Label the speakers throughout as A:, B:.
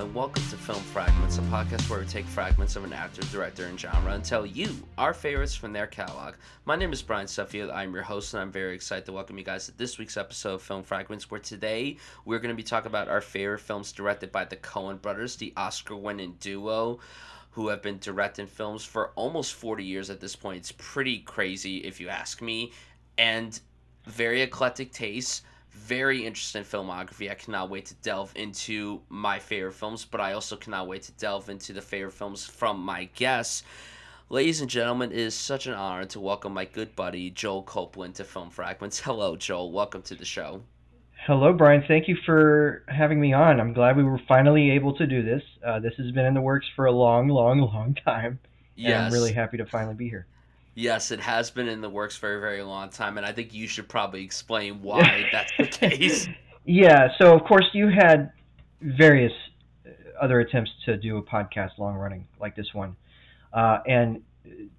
A: and welcome to Film Fragments, a podcast where we take fragments of an actor, director, and genre and tell you our favorites from their catalog. My name is Brian Suffield. I'm your host, and I'm very excited to welcome you guys to this week's episode of Film Fragments, where today we're going to be talking about our favorite films directed by the Coen brothers, the Oscar winning duo who have been directing films for almost 40 years at this point. It's pretty crazy, if you ask me, and very eclectic tastes very interesting filmography. I cannot wait to delve into my favorite films, but I also cannot wait to delve into the favorite films from my guests. Ladies and gentlemen, it is such an honor to welcome my good buddy Joel Copeland to Film Fragments. Hello, Joel. Welcome to the show.
B: Hello, Brian. Thank you for having me on. I'm glad we were finally able to do this. Uh, this has been in the works for a long, long, long time. Yes. I'm really happy to finally be here.
A: Yes, it has been in the works for a very long time, and I think you should probably explain why that's the case.
B: Yeah, so of course you had various other attempts to do a podcast long running like this one. Uh, and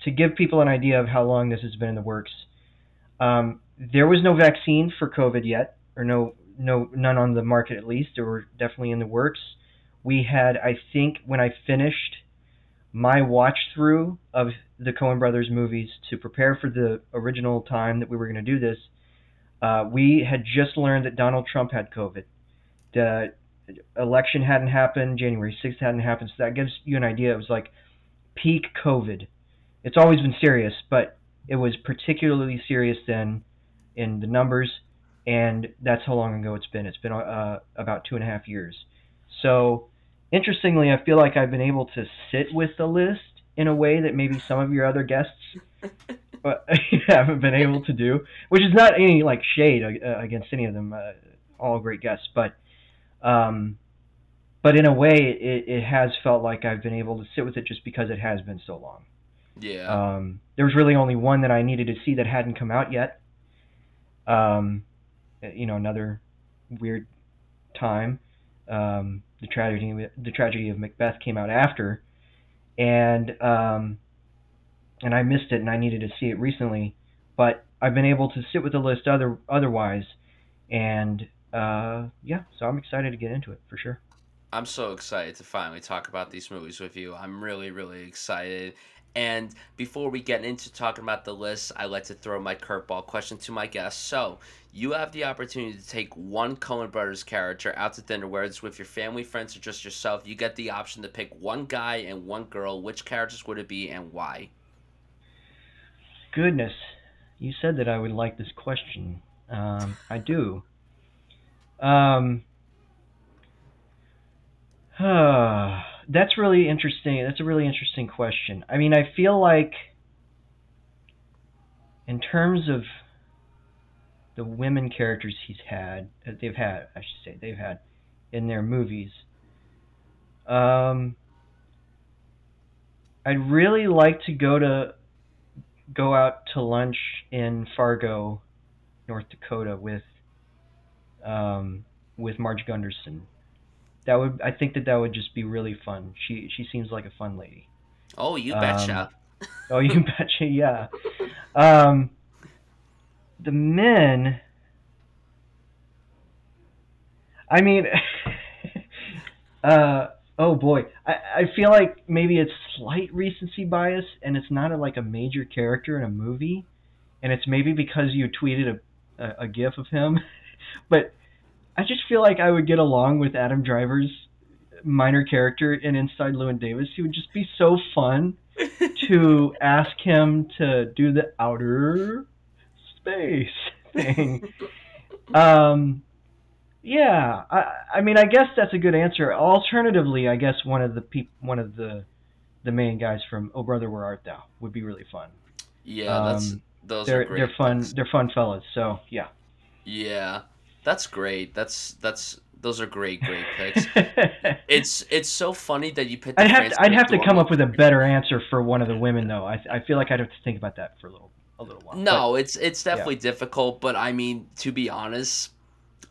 B: to give people an idea of how long this has been in the works, um, there was no vaccine for COVID yet, or no, no, none on the market at least. They were definitely in the works. We had, I think, when I finished my watch through of the Coen Brothers movies to prepare for the original time that we were going to do this, uh, we had just learned that Donald Trump had COVID. The election hadn't happened, January 6th hadn't happened, so that gives you an idea. It was like peak COVID. It's always been serious, but it was particularly serious then in the numbers, and that's how long ago it's been. It's been uh, about two and a half years. So interestingly, I feel like I've been able to sit with the list in a way that maybe some of your other guests but haven't been able to do, which is not any like shade uh, against any of them. Uh, all great guests, but um, but in a way, it, it has felt like I've been able to sit with it just because it has been so long.
A: Yeah.
B: Um, there was really only one that I needed to see that hadn't come out yet. Um, you know, another weird time. Um, the tragedy the tragedy of Macbeth came out after, and um, and I missed it and I needed to see it recently, but I've been able to sit with the list other otherwise, and uh, yeah, so I'm excited to get into it for sure.
A: I'm so excited to finally talk about these movies with you. I'm really, really excited. And before we get into talking about the list, I'd like to throw my curveball question to my guests. So, you have the opportunity to take one Coen Brothers character out to dinner, whether it's with your family, friends, or just yourself. You get the option to pick one guy and one girl. Which characters would it be and why?
B: Goodness, you said that I would like this question. Um, I do. Um, that's really interesting. That's a really interesting question. I mean, I feel like in terms of the women characters he's had, that they've had, I should say, they've had in their movies. Um, I'd really like to go to go out to lunch in Fargo, North Dakota with um, with Marge Gunderson. That would I think that that would just be really fun. She she seems like a fun lady.
A: Oh, you betcha.
B: Um, oh, you betcha. Yeah. Um, the men. I mean, uh, oh boy, I, I feel like maybe it's slight recency bias, and it's not a, like a major character in a movie, and it's maybe because you tweeted a, a, a gif of him, but I just feel like I would get along with Adam Driver's minor character in Inside Llewyn Davis. He would just be so fun to ask him to do the outer space thing. um, yeah, I, I mean, I guess that's a good answer. Alternatively, I guess one of the peop- one of the the main guys from Oh Brother Where Art Thou would be really fun.
A: Yeah, um, that's those
B: they're,
A: are great.
B: They're fun. They're fun fellas. So yeah.
A: Yeah, that's great. That's that's those are great, great picks. it's it's so funny that you picked.
B: I'd have to, I'd have to come up with a better answer for one of the women though. I I feel like I'd have to think about that for a little a little while.
A: No, but, it's it's definitely yeah. difficult, but I mean, to be honest,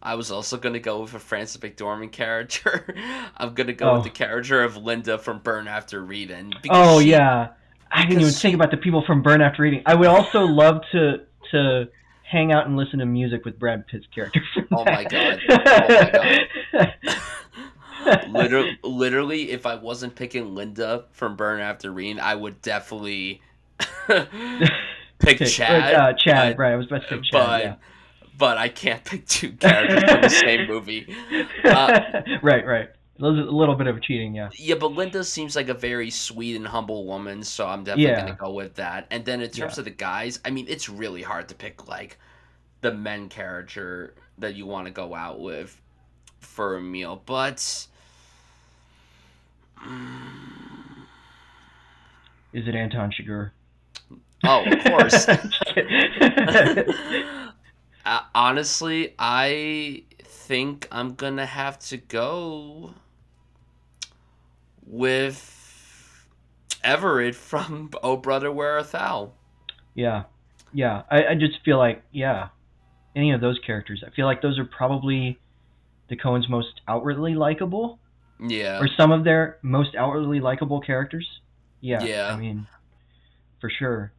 A: I was also gonna go with a Frances McDormand character. I'm gonna go oh. with the character of Linda from Burn After Reading.
B: Oh she, yeah, I didn't even think about the people from Burn After Reading. I would also love to to hang out and listen to music with Brad Pitt's character.
A: Oh, oh my god! Oh my god! literally, literally, if I wasn't picking Linda from Burn After Reading, I would definitely pick Chad.
B: Uh, Chad,
A: but,
B: right? I was about to say Chad.
A: but
B: yeah.
A: but I can't pick two characters from the same movie. Uh,
B: right, right. A little, a little bit of cheating, yeah.
A: Yeah, but Linda seems like a very sweet and humble woman, so I'm definitely
B: Yeah.
A: gonna go with that. And then in terms
B: Yeah.
A: of the guys, I mean, it's really hard to pick like the men character that you want to go out with for a meal, but
B: Is it Anton Chigurh?
A: Oh, of course. Uh, honestly, I think I'm gonna have to go with Everett from Oh Brother Where Art Thou.
B: yeah, yeah. I, I just feel like, yeah, any of those characters. I feel like those are probably the Coens' most outwardly likable,
A: Yeah.
B: or some of their most outwardly likable characters. Yeah,
A: Yeah.
B: I mean, for sure.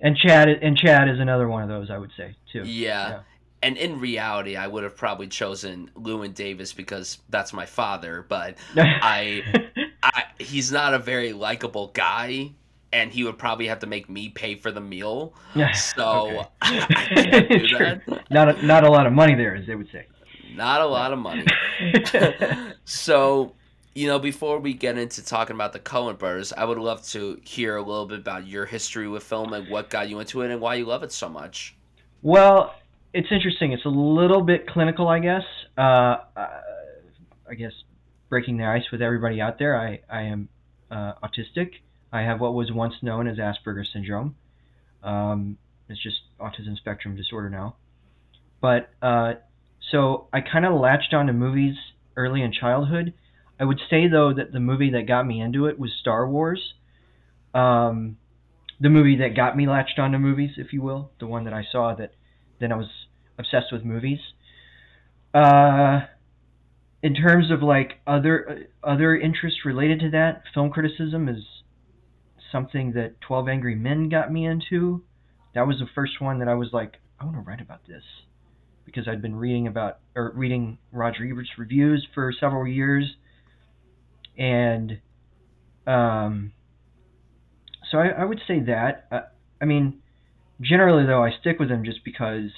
B: And Chad, and Chad is another one of those. I would say too.
A: Yeah.
B: Yeah.
A: And in reality, I would have probably chosen Llewyn Davis because that's my father, but I- I, he's not a very likable guy, and he would probably have to make me pay for the meal. So
B: Okay.
A: I can't do that.
B: Not a, not a lot of money there, as they would say.
A: Not a lot of money. So, you know, before we get into talking about the Coen brothers, I would love to hear a little bit about your history with film and what got you into it and why you love it so much.
B: Well, it's interesting. It's a little bit clinical, I guess. Uh, I guess breaking the ice with everybody out there, I, I am uh, autistic. I have what was once known as Asperger's syndrome. Um, it's just autism spectrum disorder now. But uh, so I kind of latched onto movies early in childhood. I would say though that the movie that got me into it was Star Wars. Um, the movie that got me latched onto movies, if you will, the one that I saw that then I was obsessed with movies. Uh, in terms of like other uh, other interests related to that, film criticism is something that Twelve Angry Men got me into. That was the first one that I was like, I want to write about this because I'd been reading about or reading Roger Ebert's reviews for several years, and um, so I, I would say that. Uh, I mean, generally though, I stick with them just because,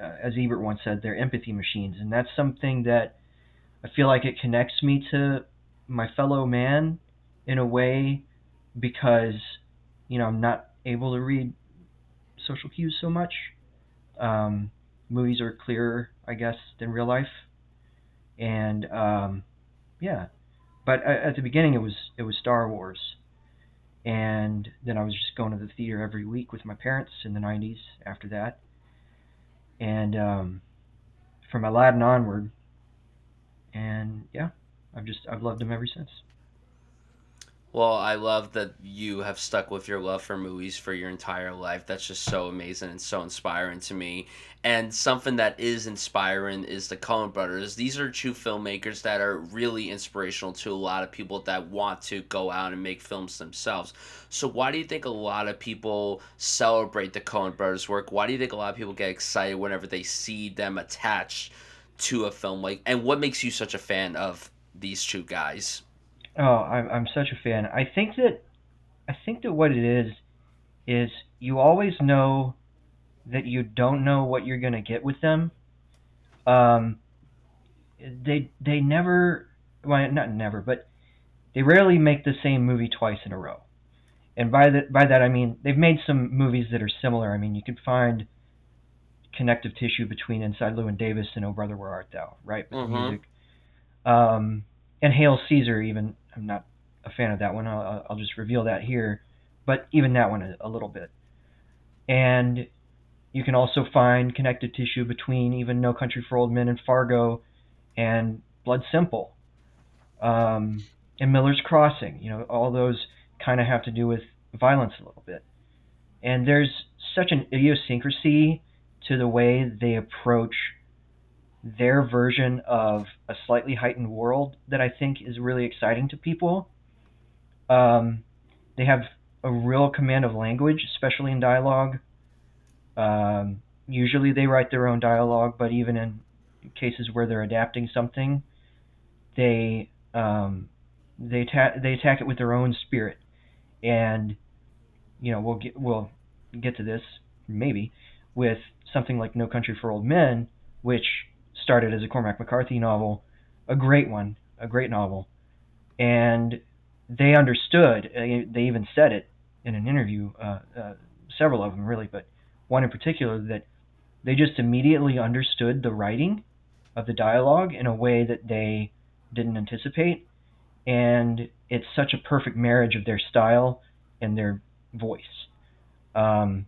B: uh, as Ebert once said, they're empathy machines, and that's something that I feel like it connects me to my fellow man in a way because you know I'm not able to read social cues so much. Um, movies are clearer, I guess, than real life, and um, yeah. But at the beginning, it was it was Star Wars, and then I was just going to the theater every week with my parents in the '90s. After that, and um, from Aladdin onward, and yeah, I've just I've loved them ever since.
A: Well, I love that you have stuck with your love for movies for your entire life. That's just so amazing and so inspiring to me. And something that is inspiring is the Coen brothers. These are two filmmakers that are really inspirational to a lot of people that want to go out and make films themselves. So, why do you think a lot of people celebrate the Coen brothers' work? Why do you think a lot of people get excited whenever they see them attached to a film? Like, and what makes you such a fan of these two guys?
B: Oh, I'm I'm such a fan. I think that I think that what it is is you always know that you don't know what you're gonna get with them. Um, they they never well not never but they rarely make the same movie twice in a row. And by that by that I mean they've made some movies that are similar. I mean you could find connective tissue between Inside Llewyn Davis and Oh Brother Where Art Thou, right? With
A: Mhm.
B: music. Um, and Hail Caesar even I'm not a fan of that one. I'll, I'll just reveal that here, but even that one a, a little bit. And you can also find connective tissue between even No Country for Old Men and Fargo, and Blood Simple, um, and Miller's Crossing. You know, all those kind of have to do with violence a little bit. And there's such an idiosyncrasy to the way they approach their version of a slightly heightened world that I think is really exciting to people. Um, they have a real command of language, especially in dialogue. Um, usually they write their own dialogue, but even in cases where they're adapting something, they um, they attack they attack it with their own spirit, and you know we'll get we'll get to this maybe with something like No Country for Old Men, which started as a Cormac McCarthy novel, a great one, a great novel, and they understood. Uh, they even said it in an interview, uh, uh, several of them really, but one in particular that they just immediately understood the writing of the dialogue in a way that they didn't anticipate, and it's such a perfect marriage of their style and their voice. Um,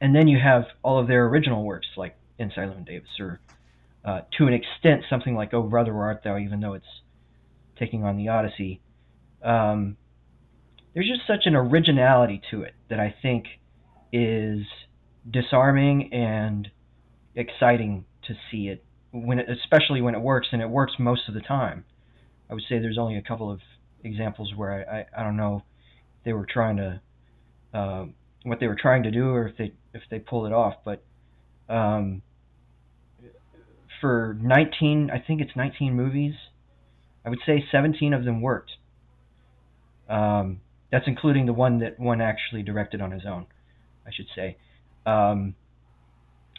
B: and then you have all of their original works like Inside Llewyn Davis, or uh, to an extent something like Oh Brother Art Thou, even though it's taking on the Odyssey. Um, there's just such an originality to it that I think is disarming and exciting to see it when it, especially when it works and it works most of the time. I would say there's only a couple of examples where I, I, I don't know if they were trying to uh, what they were trying to do or if they if they pulled it off, but um, for 19 I think it's 19 movies, I would say 17 of them worked. Um, that's including the one that one actually directed on his own, I should say. Um,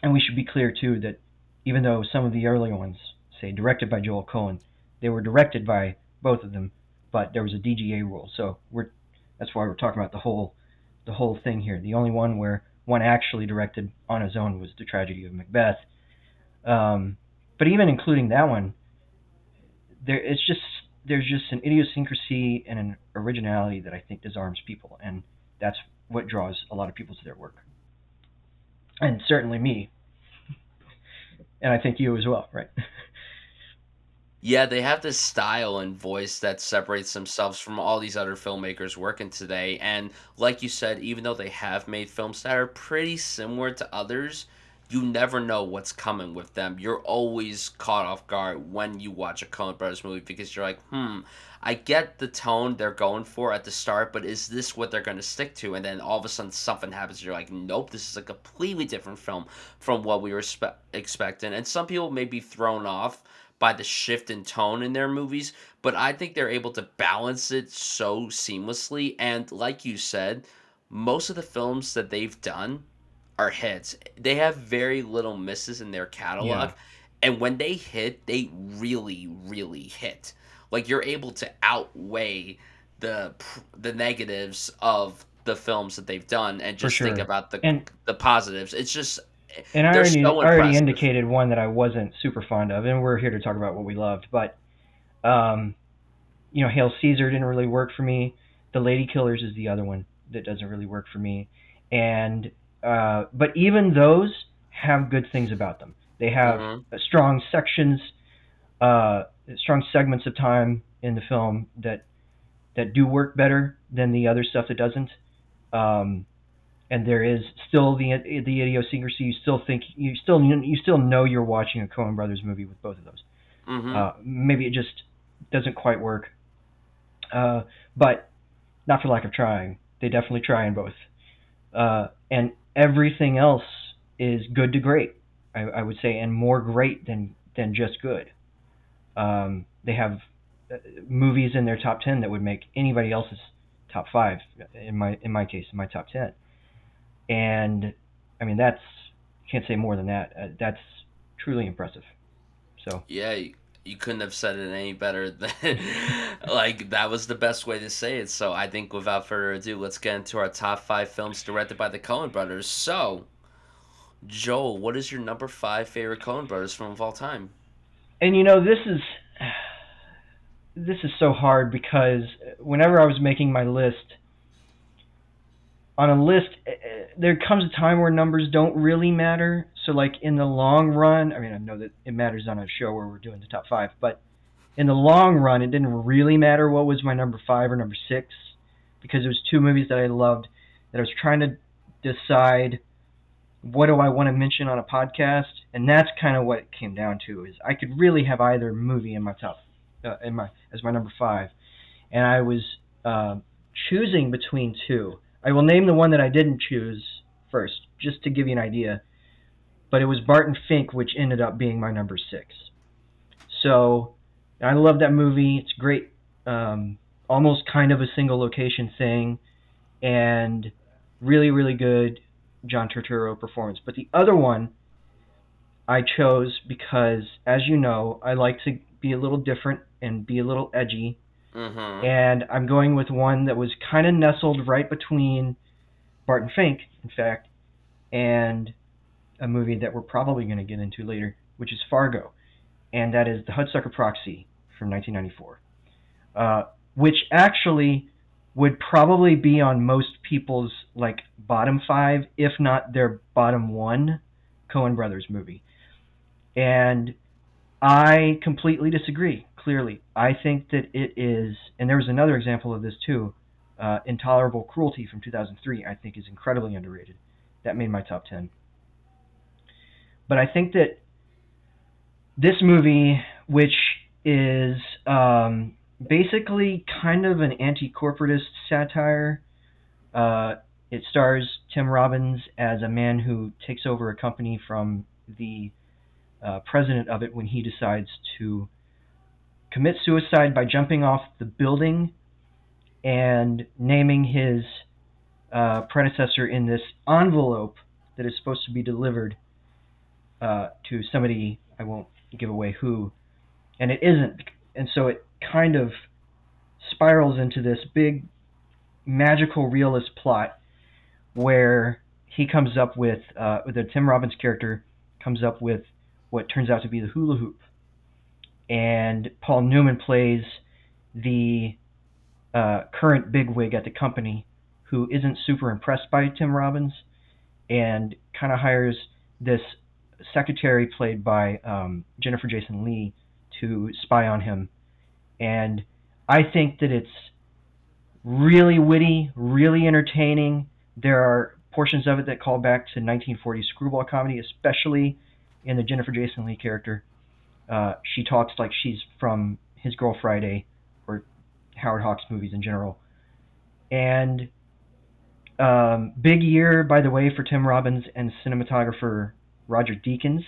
B: and we should be clear too that even though some of the earlier ones say directed by Joel Coen, they were directed by both of them, but there was a DGA rule. So we're that's why we're talking about the whole the whole thing here. The only one where one actually directed on his own was the tragedy of Macbeth. Um, but even including that one, there it's just there's just an idiosyncrasy and an originality that I think disarms people, and that's what draws a lot of people to their work, and certainly me, and I think you as well, right?
A: Yeah, they have this style and voice that separates themselves from all these other filmmakers working today. And like you said, even though they have made films that are pretty similar to others, you never know what's coming with them. You're always caught off guard when you watch a Coen Brothers movie because you're like, hmm, I get the tone they're going for at the start, but is this what they're going to stick to? And then all of a sudden something happens. You're like, nope, this is a completely different film from what we were spe- expecting. And some people may be thrown off by the shift in tone in their movies, but I think they're able to balance it so seamlessly. And like you said, most of the films that they've done are hits. They have very little misses in their catalog. Yeah. And when they hit, they really, really hit. Like you're able to outweigh the the negatives of the films that they've done and just sure. think about the and, the positives. It's just
B: and I already, so already indicated one that I wasn't super fond of, and we're here to talk about what we loved. But, um, you know, Hail Caesar didn't really work for me. The Ladykillers is the other one that doesn't really work for me. And uh, but even those have good things about them. They have mm-hmm. strong sections, uh, strong segments of time in the film that that do work better than the other stuff that doesn't. Um, and there is still the the idiosyncrasy. You still think you still you still know you're watching a Coen Brothers movie with both of those. Mm-hmm. Uh, maybe it just doesn't quite work, uh, but not for lack of trying. They definitely try in both, uh, and everything else is good to great. I, I would say, and more great than than just good. Um, they have uh, movies in their top ten that would make anybody else's top five. In my in my case, in my top ten, and I mean that's can't say more than that. Uh, that's truly impressive. So
A: yeah, you couldn't have said it any better than like that was the best way to say it. So i think without further ado let's get into our top five films directed by the coen brothers. So joel what is your number five favorite coen brothers film of all time?
B: And you know this is this is so hard because whenever i was making my list on a list eh, eh, there comes a time where numbers don't really matter so like in the long run i mean i know that it matters on a show where we're doing the top five but in the long run it didn't really matter what was my number five or number six because it was two movies that i loved that i was trying to decide what do i want to mention on a podcast? And that's kind of what it came down to is i could really have either movie in my top uh, in my as my number five. And i was uh, choosing between two. I will name the one that I didn't choose first, just to give you an idea. But it was Barton Fink, which ended up being my number six. So I love that movie. It's great. Um, almost kind of a single location thing, and really, really good John Turturro performance. But the other one I chose because, as you know, I like to be a little different and be a little edgy.
A: Mm-hmm.
B: And I'm going with one that was kind of nestled right between Barton Fink, in fact, and a movie that we're probably going to get into later, which is Fargo, and that is The Hudsucker Proxy from 1994, uh, which actually would probably be on most people's like bottom five, if not their bottom one, Coen Brothers movie. And I completely disagree. Clearly, I think that it is, and there was another example of this too. Uh, Intolerable Cruelty from 2003, I think, is incredibly underrated. That made my top 10. But I think that this movie, which is um, basically kind of an anti-corporatist satire. Uh, it stars Tim Robbins as a man who takes over a company from the uh, president of it when he decides to commit suicide by jumping off the building and naming his uh, predecessor in this envelope that is supposed to be delivered uh, to somebody. I won't give away who, and it isn't. And so it kind of spirals into this big magical realist plot where he comes up with uh, the Tim Robbins character comes up with what turns out to be the hula hoop, and Paul Newman plays the uh, current bigwig at the company who isn't super impressed by Tim Robbins and kind of hires this secretary played by um, Jennifer Jason Lee to spy on him. And I think that it's really witty, really entertaining. There are portions of it that call back to 1940s screwball comedy, especially in the Jennifer Jason Lee character. Uh, she talks like she's from His Girl Friday or Howard Hawks movies in general. And um, big year, by the way, for Tim Robbins and cinematographer Roger Deakins.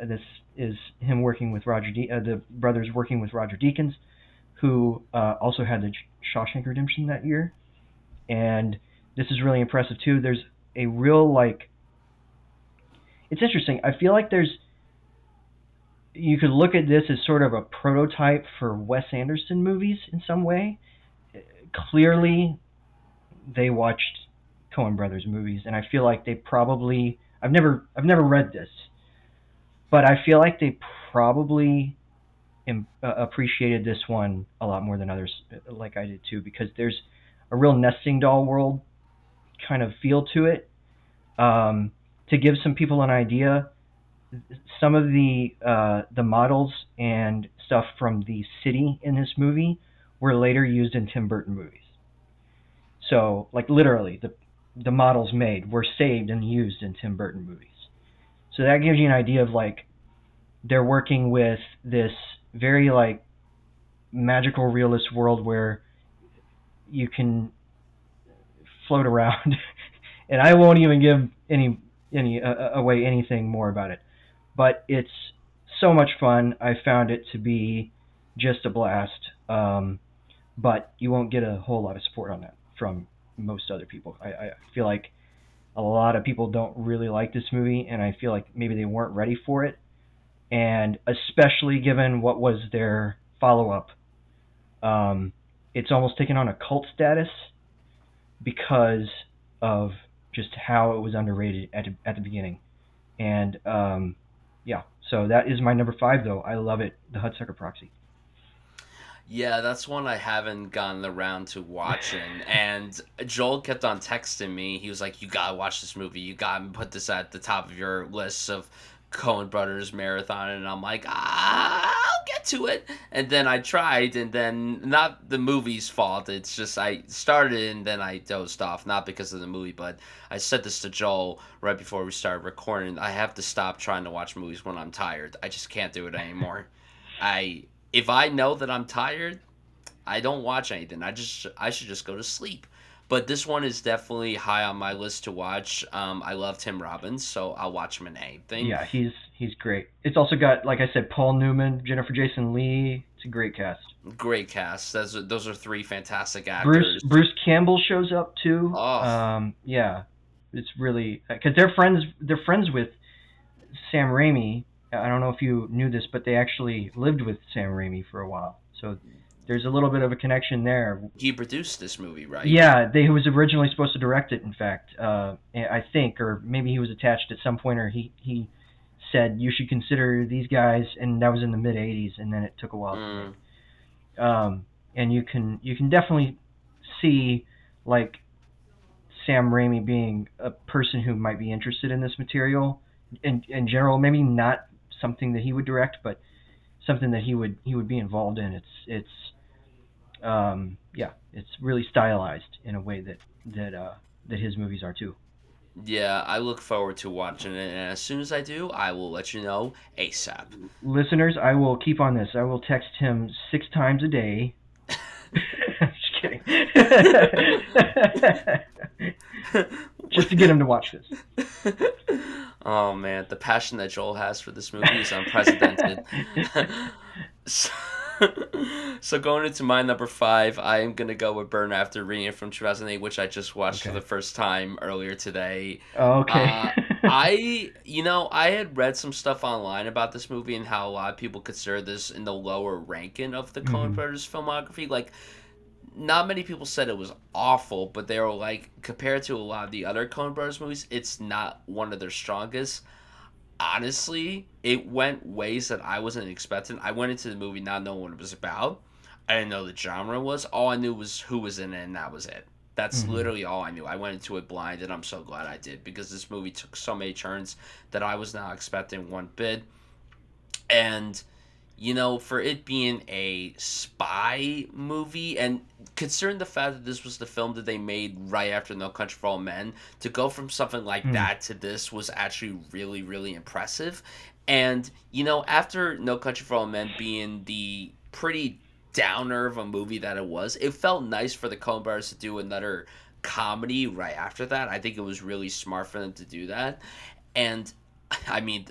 B: Uh, this is him working with Roger De- uh, the brothers working with Roger Deakins, who uh, also had the Shawshank Redemption that year, and this is really impressive too. There's a real like. It's interesting. I feel like there's. You could look at this as sort of a prototype for Wes Anderson movies in some way. Clearly, they watched Coen Brothers movies, and I feel like they probably. I've never I've never read this, but I feel like they probably Im- uh, appreciated this one a lot more than others, like I did too, because there's a real nesting doll world kind of feel to it. Um, to give some people an idea, some of the uh, the models and stuff from the city in this movie were later used in Tim Burton movies. So, like literally, the the models made were saved and used in Tim Burton movies. So that gives you an idea of like they're working with this very like magical realist world where you can float around and I won't even give any any uh, away anything more about it. But it's so much fun. I found it to be just a blast. Um, but you won't get a whole lot of support on that from most other people. I, I feel like a lot of people don't really like this movie, and I feel like maybe they weren't ready for it. And especially given what was their follow up, um, it's almost taken on a cult status because of just how it was underrated at, at the beginning. And um, yeah, so that is my number five, though. I love it, The Hudsucker Proxy.
A: Yeah, that's one I haven't gotten around to watching. and Joel kept on texting me. He was like, "You gotta watch this movie. You gotta put this at the top of your list of Coen Brothers marathon." And I'm like, "I'll get to it." And then I tried, and then not the movie's fault. It's just I started and then I dozed off, not because of the movie, but I said this to Joel right before we started recording. I have to stop trying to watch movies when I'm tired. I just can't do it anymore. I if I know that I'm tired, I don't watch anything. I just I should just go to sleep. but this one is definitely high on my list to watch. Um, I love Tim Robbins, so I'll watch him in anything.
B: Yeah, he's he's great. It's also got, like I said, Paul Newman, Jennifer Jason Lee. It's a great cast.
A: Great cast. Those are, those are three fantastic actors.
B: Bruce Bruce Campbell shows up too.
A: Oh.
B: Um, yeah, it's really because they're friends. They're friends with Sam Raimi. I don't know if you knew this, but they actually lived with Sam Raimi for a while. So there's a little bit of a connection there.
A: He produced this movie, right?
B: Yeah, they he was originally supposed to direct it. In fact, uh, I think, or maybe he was attached at some point, or he he said you should consider these guys, and that was in the mid '80s, and then it took a while.
A: Mm.
B: Um, and you can you can definitely see like Sam Raimi being a person who might be interested in this material in in general. Maybe not something that he would direct, but something that he would he would be involved in. It's it's um, yeah, it's really stylized in a way that that uh, that his movies are too.
A: Yeah, I look forward to watching it, and as soon as I do, I will let you know ASAP.
B: Listeners, I will keep on this. I will text him six times a day. Just kidding. Just to get him to watch this.
A: oh man, the passion that Joel has for this movie is unprecedented. so, so going into my number five, I am gonna go with Burn After Reading from 2008, which I just watched for the first time earlier today.
B: okay.
A: Uh, I, you know, I had read some stuff online about this movie and how a lot of people consider this in the lower ranking of the Coen
B: Mhm.
A: Brothers filmography. Like, not many people said it was awful, but they were like, compared to a lot of the other Coen Brothers movies, it's not one of their strongest. Honestly, it went ways that I wasn't expecting. I went into the movie not knowing what it was about. I didn't know the genre was. All I knew was who was in it, and that was it. That's
B: Mhm.
A: literally all I knew. I went into it blind, and I'm so glad I did because this movie took so many turns that I was not expecting one bit. And, you know, for it being a spy movie, and considering the fact that this was the film that they made right after No Country for Old Men, to go from something like
B: Hmm.
A: that to this was actually really, really impressive. And, you know, after No Country for Old Men being the pretty downer of a movie that it was, it felt nice for the Coen Brothers to do another comedy right after that. I think it was really smart for them to do that. And, I mean,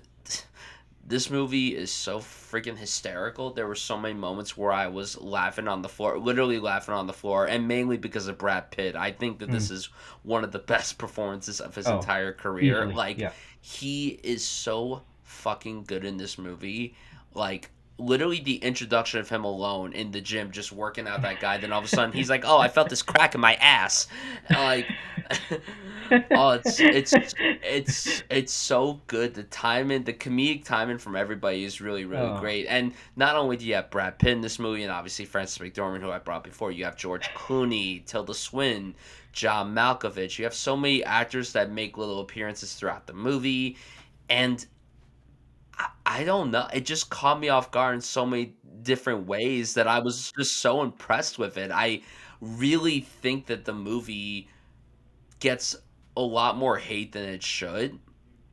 A: this movie is so freaking hysterical. There were so many moments where I was laughing on the floor, literally laughing on the floor, and mainly because of Brad Pitt. I think that this hmm. is one of the best performances of his
B: Oh,
A: entire career.
B: Easily,
A: Like,
B: yeah.
A: he is so fucking good in this movie. Like literally the introduction of him alone in the gym just working out that guy. Then all of a sudden he's like oh i felt this crack in my ass. Like oh it's it's it's it's so good. The timing the comedic timing from everybody is really really
B: Oh.
A: great. And not only do you have brad pitt in this movie and obviously frances mcdormand who i brought before you have george clooney tilda swinton john malkovich. You have so many actors that make little appearances throughout the movie. And I, I don't know. It just caught me off guard in so many different ways that I was just so impressed with it. I really think that the movie gets a lot more hate than it should.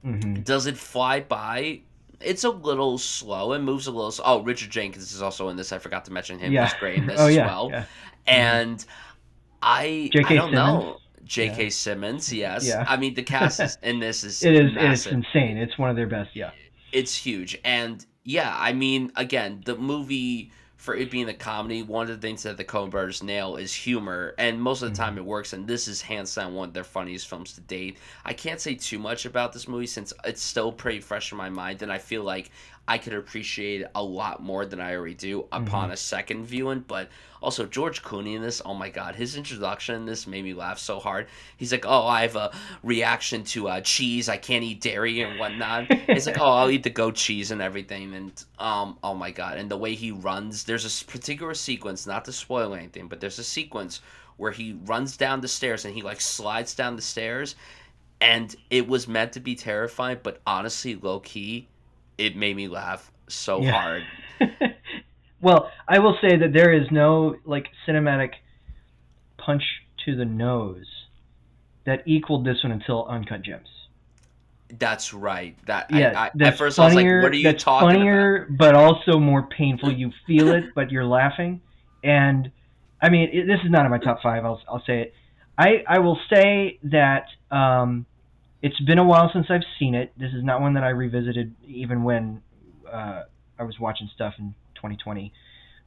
B: hmm
A: Does it fly by? It's a little slow. It moves a little. s- Oh, Richard Jenkins is also in this. I forgot to mention him.
B: Yeah.
A: He's great in this
B: oh
A: as
B: yeah.
A: well.
B: yeah.
A: And I. I don't know.
B: Simmons?
A: J.K. Simmons, yes.
B: Yeah.
A: I mean, the cast is, in this is
B: It is. It's insane. It's one of their best. Yeah.
A: It's huge. And yeah i mean again the movie for it being a comedy one of the things that the Coen brothers nail is humor. And most of the time mm-hmm. it works and this is hands down one of their funniest films to date. I can't say too much about this movie since it's still pretty fresh in my mind and i feel like i could appreciate a lot more than i already do upon a second viewing but also george clooney in this oh my god his introduction in this made me laugh so hard. He's like oh i have a reaction to uh, cheese. I can't eat dairy and whatnot. It's like, oh, I'll eat the goat cheese and everything, and um, oh my god, and the way he runs. There's a particular sequence, not to spoil anything, but there's a sequence where he runs down the stairs and he like slides down the stairs, and it was meant to be terrifying, but honestly, low key, it made me laugh so
B: Yeah.
A: hard.
B: well, I will say that there is no like cinematic punch to the nose that equaled this one until Uncut Gems.
A: That's right. That
B: Yeah,
A: I, I,
B: that's
A: at first I was like,
B: funnier.
A: what are you
B: that's
A: talking
B: funnier, but also more painful. You feel it, but you're laughing. And I mean, it, this is not in my top five. I'll I'll say it. I I will say that um, it's been a while since I've seen it. This is not one that I revisited even when uh, I was watching stuff in 2020.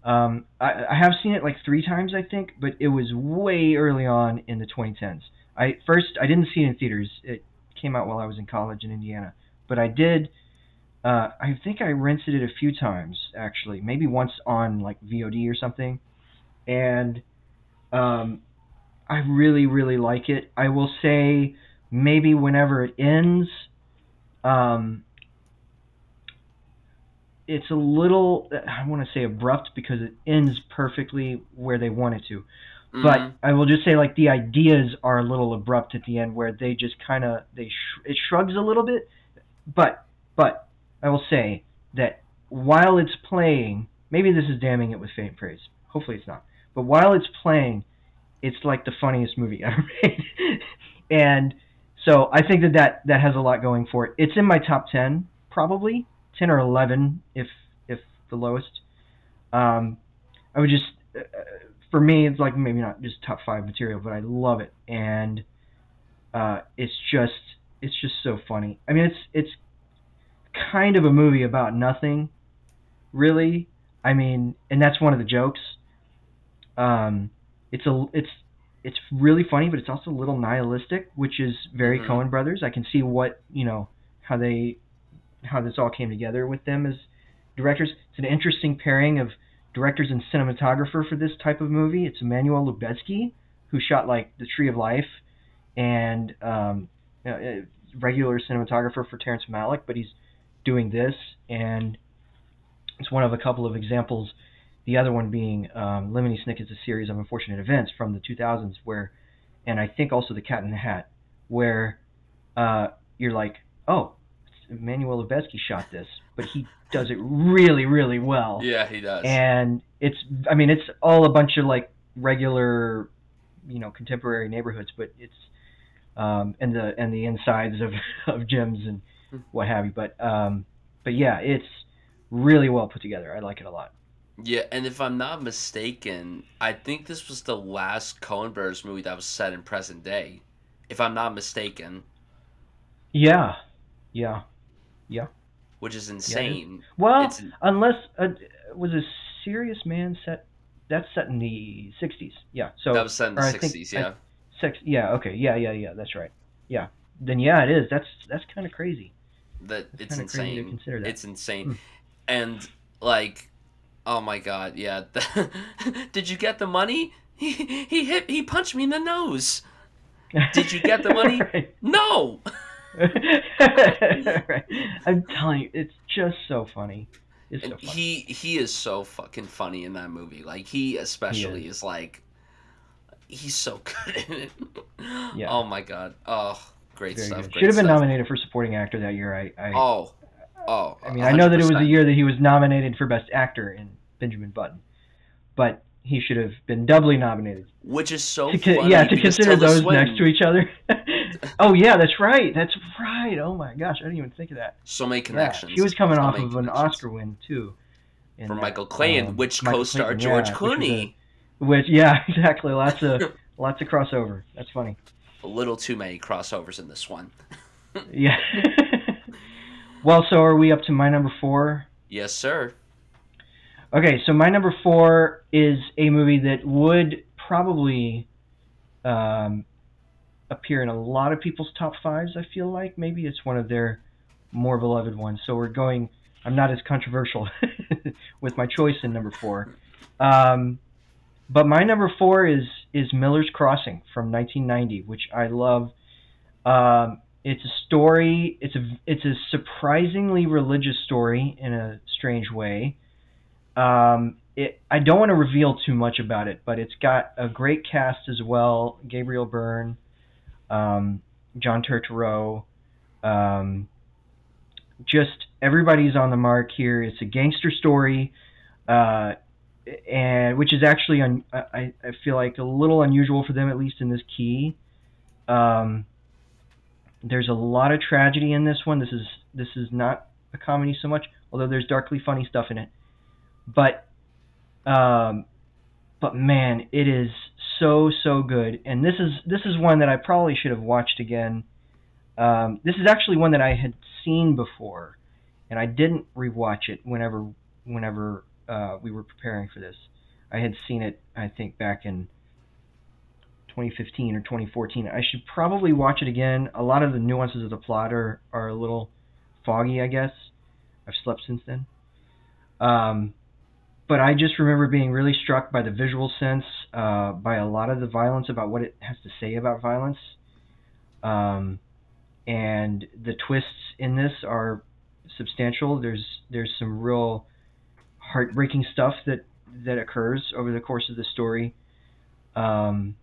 B: Um, I, I have seen it like three times, I think, but it was way early on in the 2010s. I first I didn't see it in theaters. It came out while I was in college in Indiana, but I did. Uh, I think I rented it a few times actually, maybe once on like VOD or something, and um, I really really like it. I will say maybe whenever it ends, um, it's a little I want to say abrupt because it ends perfectly where they want it to. But
A: Mhm.
B: I will just say like the ideas are a little abrupt at the end where they just kind of they sh- it shrugs a little bit. But but I will say that while it's playing, maybe this is damning it with faint praise. Hopefully it's not. But while it's playing, it's like the funniest movie ever made. and so I think that, that that has a lot going for it. It's in my top 10 probably, 10 or 11 if if the lowest. Um, I would just uh, for me it's like maybe not just top 5 material, but I love it and uh, it's just it's just so funny. I mean it's it's kind of a movie about nothing really. I mean, and that's one of the jokes. Um, it's a it's it's really funny, but it's also a little nihilistic, which is very
A: Mhm.
B: Coen Brothers. I can see what you know how they how this all came together with them as directors. It's an interesting pairing of directors and cinematographer for this type of movie. It's Emmanuel Lubezki, who shot like The Tree of Life, and um, you know, uh, regular cinematographer for Terrence Malick, but he's doing this, and it's one of a couple of examples. The other one being um, Lemony Snicket's A Series of Unfortunate Events from the 2000s, where, and I think also The Cat in the Hat, where uh, you're like, oh, Emmanuel Lubezki shot this, but he does it really, really well.
A: Yeah, he does.
B: and it's i mean it's all a bunch of like regular you know contemporary neighborhoods but it's um and the and the insides of of gyms and what have you. But um but yeah it's really well put together. I like it a lot
A: Yeah, and if I'm not mistaken, I think this was the last Coen Brothers movie that was set in present day. If I'm not mistaken,
B: yeah yeah yeah.
A: which is insane.
B: well
A: It's
B: unless uh, was a serious man set that's set in the 60s yeah so
A: that was set in the
B: or I think-
A: '60s.
B: I-
A: Yeah,
B: six yeah okay yeah yeah yeah that's right yeah then yeah it is that's that's kind of crazy
A: that
B: It's
A: it's
B: kinda crazy to
A: insane.
B: consider that.
A: It's insane,
B: Hmm.
A: and like, oh my god, yeah. Did you get the money? He he hit he punched me in the nose. Did you get the money?
B: right.
A: No.
B: right. I'm telling you, it's just so funny. It's so funny.
A: he he is so fucking funny in that movie. Like he especially is. like he's so good in it.
B: Yeah.
A: Oh my god. Oh, great
B: Very
A: stuff. Great
B: Should have been
A: stuff.
B: nominated for supporting actor that year. I, I,
A: Oh. Oh.
B: I mean, I know that it was a year that he was nominated for Best Actor in Benjamin Button, but he should have been doubly nominated.
A: Which is so
B: To
A: funny.
B: yeah, to consider those
A: Swinton-
B: next to each other. oh yeah, that's right. That's right. Oh my gosh, I didn't even think of that.
A: So many
B: Yeah,
A: connections.
B: she was coming
A: So
B: off of an. Oscar win too. in
A: From. Michael Clayton,
B: Um,
A: which
B: Michael
A: co-starred
B: Clayton,
A: George
B: yeah, which a-
A: Clooney.
B: Which yeah, exactly. Lots of lots of crossover. That's funny.
A: A little too many crossovers in this one.
B: Yeah. Well, so are we up to my number four?
A: Yes, sir.
B: Okay, so my number four is a movie that would probably um, appear in a lot of people's top fives. I feel like maybe it's one of their more beloved ones. So we're going. I'm not as controversial with my choice in number four. Um, but my number four is is Miller's Crossing from 1990, which I love. Um, it's a story. It's a it's a surprisingly religious story in a strange way. Um, it, I don't want to reveal too much about it, but it's got a great cast as well. Gabriel Byrne, um, John Turturro, um, just everybody's on the mark here. It's a gangster story, uh, and which is actually un, I, I feel like a little unusual for them, at least in this key. Um, there's a lot of tragedy in this one. This is this is not a comedy so much, although there's darkly funny stuff in it. But um, but man, it is so so good, and this is this is one that I probably should have watched again. Um, this is actually one that I had seen before, and I didn't rewatch it whenever whenever uh, we were preparing for this. I had seen it, I think, back in 2015 or 2014. I should probably watch it again. A lot of the nuances of the plot are, are a little foggy, I guess. I've slept since then. Um, but I just remember being really struck by the visual sense, uh, by a lot of the violence, about what it has to say about violence. Um, and the twists in this are substantial. There's there's some real heartbreaking stuff that that occurs over the course of the story. Um,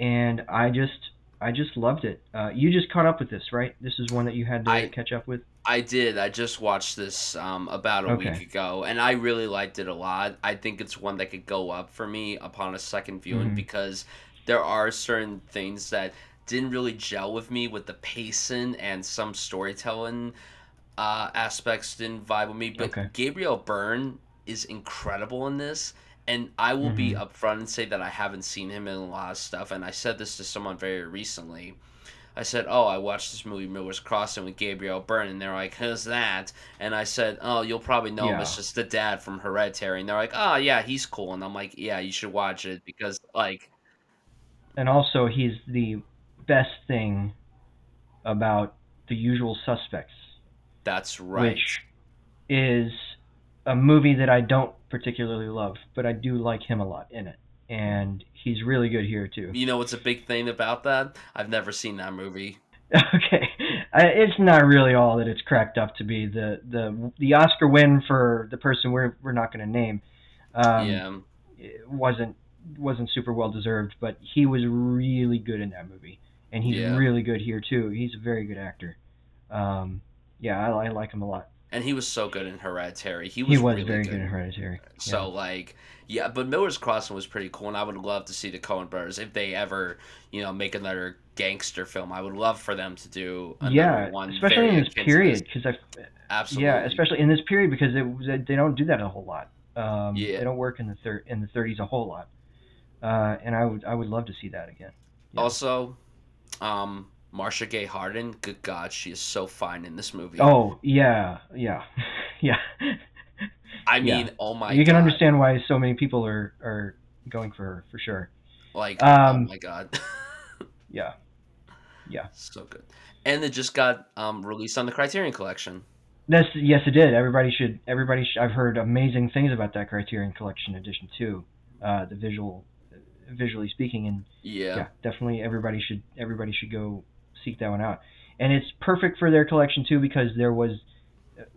B: and I just I just loved it. Uh, you just caught up with this, right? This is one that you had to
A: I-
B: catch up with.
A: I did. I just watched this um, about a
B: Okay.
A: week ago, and I really liked it a lot. I think it's one that could go up for me upon a second viewing
B: Mhm.
A: because there are certain things that didn't really gel with me with the pacing and some storytelling uh, aspects didn't vibe with me. But
B: Okay.
A: Gabriel Byrne is incredible in this. And I will be
B: Mhm.
A: upfront and say that I haven't seen him in a lot of stuff. And I said this to someone very recently. I said, "Oh, I watched this movie Miller's Crossing with Gabriel Byrne," and they're like, "Who's that?" And I said, "Oh, you'll probably know him
B: Yeah.
A: as just the dad from Hereditary." And they're like, "Oh, yeah, he's cool." And I'm like, "Yeah, you should watch it because like
B: And also, he's the best thing about the usual suspects,
A: that's right."
B: which is a movie that I don't particularly love, but I do like him a lot in it, and he's really good here too.
A: You know what's a big thing about that? I've never seen that movie.
B: okay, I, it's not really all that it's cracked up to be. The the the Oscar win for the person we're we're not going to name, um,
A: yeah.
B: it wasn't wasn't super well deserved, but he was really good in that movie, and he's
A: Yeah.
B: really good here too. He's a very good actor. Um, yeah, I, I like him a lot.
A: And he was so good in Hereditary. He was,
B: He was
A: really
B: very
A: good.
B: good in Hereditary.
A: So like, yeah, but Miller's Crossing was pretty cool, and I would love to see the Coen Brothers if they ever, you know, make another gangster film. I would love for them to do another
B: yeah,
A: one,
B: especially in this period, because I
A: Absolutely.
B: yeah, especially in this period because it, they don't do that a whole lot. Um,
A: Yeah.
B: They don't work in the thir- in the 30s a whole lot, uh, and I would I would love to see that again. Yeah.
A: Also, um, Marcia Gay Harden. Good God, she is so fine in this movie.
B: Oh yeah, yeah, yeah.
A: I
B: yeah.
A: mean, oh my.
B: you can
A: God.
B: understand why so many people are are going for her for sure.
A: Like,
B: Um,
A: oh my God.
B: Yeah, yeah.
A: so good. And it just got um, released on the Criterion Collection.
B: That's yes, it did. Everybody should. Everybody. Should, I've heard amazing things about that Criterion Collection edition too. Uh, the visual, visually speaking, and
A: Yeah.
B: yeah, definitely everybody should. Everybody should go seek that one out. And it's perfect for their collection too because there was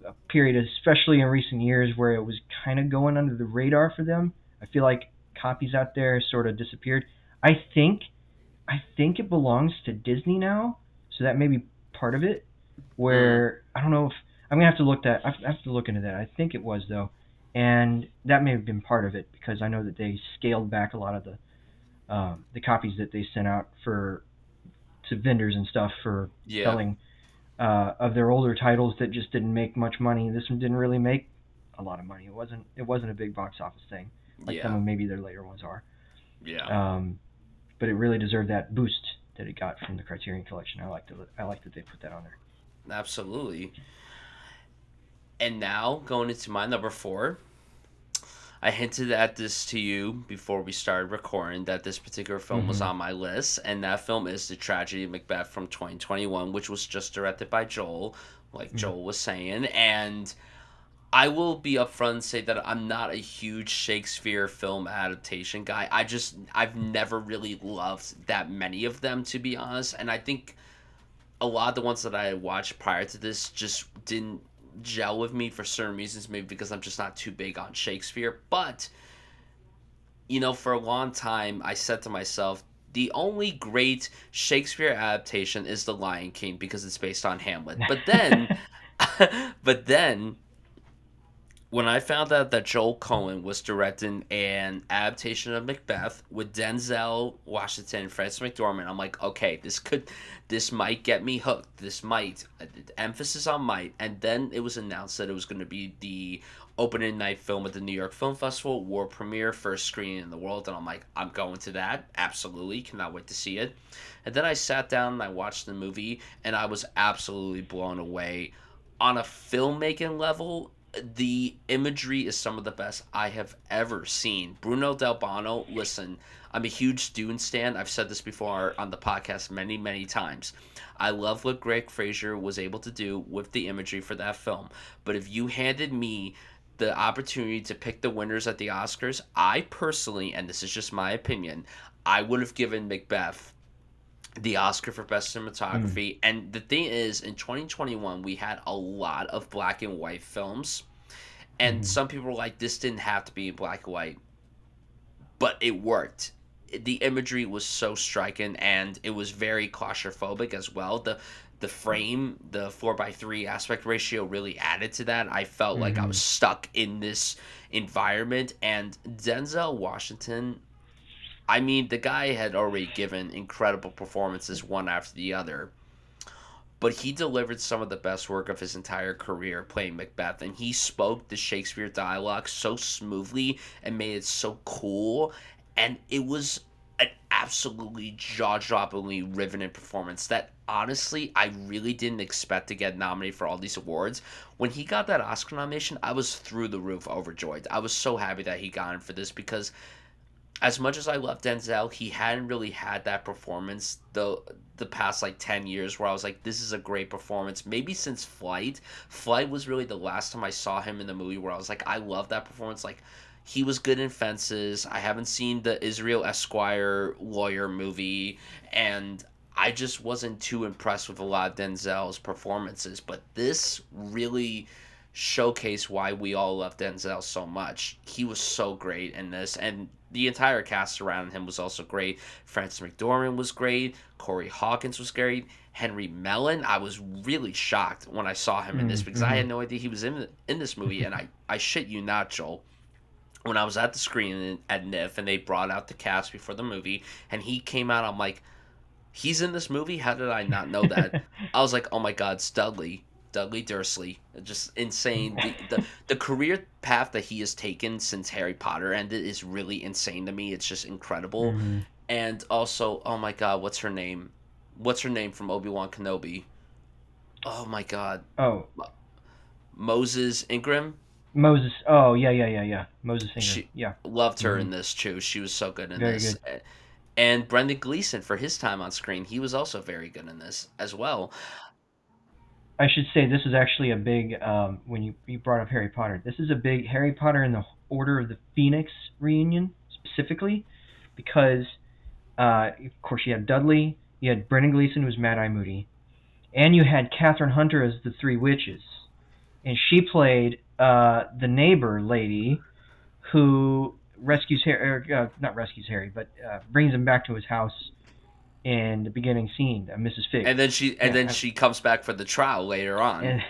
B: a period, especially in recent years, where it was kind of going under the radar for them. I feel like copies out there sort of disappeared. I think, I think it belongs to Disney now, so that may be part of it. Where I don't know if I'm gonna have to look that. I have to look into that. I think it was though, and that may have been part of it because I know that they scaled back a lot of the um, the copies that they sent out for to vendors and stuff for
A: Yeah.
B: selling uh, of their older titles that just didn't make much money. This one didn't really make a lot of money. It wasn't it wasn't a big box office thing like some of maybe their later ones are.
A: Yeah.
B: Um, but it really deserved that boost that it got from the Criterion Collection. I like that I like that they put that on there.
A: Absolutely. And now going into my number four. I hinted at this to you before we started recording that this particular film was
B: Mhm.
A: on my list, and that film is The Tragedy of Macbeth from 2021, which was just directed by Joel, like
B: Mhm.
A: Joel was saying. And I will be upfront and say that I'm not a huge Shakespeare film adaptation guy. I just, I've never really loved that many of them, to be honest. And I think a lot of the ones that I watched prior to this just didn't gel with me for certain reasons, maybe because I'm just not too big on Shakespeare. But, you know, for a long time, I said to myself, the only great Shakespeare adaptation is The Lion King because it's based on Hamlet. But then, but then, when I found out that Joel Coen was directing an adaptation of Macbeth with Denzel Washington and Frances McDormand, I'm like, okay, this could, this might get me hooked. This might, uh, emphasis on might. And then it was announced that it was going to be the opening night film at the New York Film Festival, world premiere, first screening in the world, and I'm like, I'm going to that. Absolutely, cannot wait to see it. And then I sat down and I watched the movie, and I was absolutely blown away. On a filmmaking level, the imagery is some of the best I have ever seen. Bruno Del Delbonnel, listen, I'm a huge Dune stan. I've said this before on the podcast many, many times. I love what Greig Fraser was able to do with the imagery for that film. But if you handed me the opportunity to pick the winners at the Oscars, I personally, and this is just my opinion, I would have given Macbeth the Oscar for Best Cinematography. Mm. And the thing is, in 2021, we had a lot of black and white films. And mm. some people were like, this didn't have to be black and white. But it worked. The imagery was so striking and it was very claustrophobic as well. The the frame, the four by three aspect ratio really added to that. I felt mm-hmm. like I was mm-hmm. stuck in this environment. And Denzel Washington, I mean, the guy had already given incredible performances one after the other. But he delivered some of the best work of his entire career playing Macbeth, and he spoke the Shakespeare dialogue so smoothly and made it so cool. And it was an absolutely jaw-droppingly riveting performance that honestly I really didn't expect to get nominated for all these awards. When he got that Oscar nomination, I was through the roof overjoyed. I was so happy that he got in for this because as much as I love Denzel, he hadn't really had that performance the the past like 10 years where I was like this is a great performance. Maybe since Flight. Flight was really the last time I saw him in the movie where I was like I love that performance like he was good in Fences. I haven't seen the Israel Esquire lawyer movie, and I just wasn't too impressed with a lot of Denzel's performances. But this really showcased why we all love Denzel so much. He was so great in this, and the entire cast around him was also great. Frances McDormand was great. Corey Hawkins was great. Harry Melling, I was really shocked when I saw him in this because mm-hmm. I had no idea he was in in this movie, and I I shit you not, Joel when I was at the screen at NIF and they brought out the cast before the movie and he came out, I'm like, he's in this movie? How did I not know that? I was like, oh my god, it's Dudley. Dudley Dursley. Just insane. The, the, the career path that he has taken since Harry Potter ended is really insane to me. It's just incredible. Mm-hmm. And also, oh my god, what's her name? What's her name from Obi Wan Kenobi? Oh my god.
B: Oh.
A: Moses Ingram.
B: Moses. Oh yeah, yeah, yeah, yeah. Moses ingram
A: She,
B: yeah.
A: Loved her mm-hmm. in this too. She was so good in very this. Good. And Brendan Gleeson for his time on screen, he was also very good in this as well.
B: I should say this is actually a big. Um, when you you brought up Harry Potter, this is a big Harry Potter and the Order of the Phoenix reunion specifically, because uh, of course you had Dudley, you had Brendan Gleeson who was Mad Eye Moody, and you had Kathryn Hunter as the Three Witches, and she played uh, the neighbor lady who rescues Harry, uh, not rescues Harry, but uh, brings him back to his house in the beginning scene, uh, Mrs. Figg.
A: And then she and yeah, then she comes back for the trial later on. And,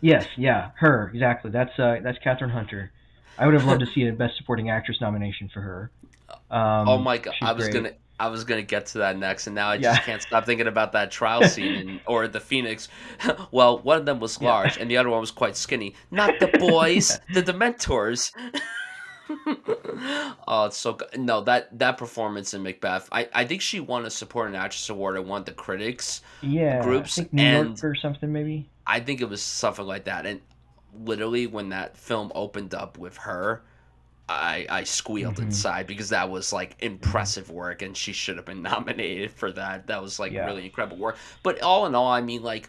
B: yes, yeah, her exactly. That's uh, that's Kathryn Hunter. I would have loved to see a Best Supporting Actress nomination for her. Um,
A: oh my god, I was great. gonna I was gonna get to that next, and now I just yeah. can't stop thinking about that trial scene in, or the Phoenix. well, one of them was large, yeah. and the other one was quite skinny. Not the boys, the Dementors. oh, it's so good. No, that that performance in Macbeth, I, I think she won a supporting actress award at one of the critics
B: yeah
A: groups,
B: New and York or something maybe.
A: I think it was something like that, and literally when that film opened up with her I I squealed mm-hmm. inside because that was like impressive work, and she should have been nominated for that. That was like yeah. really incredible work. But all in all, I mean, like,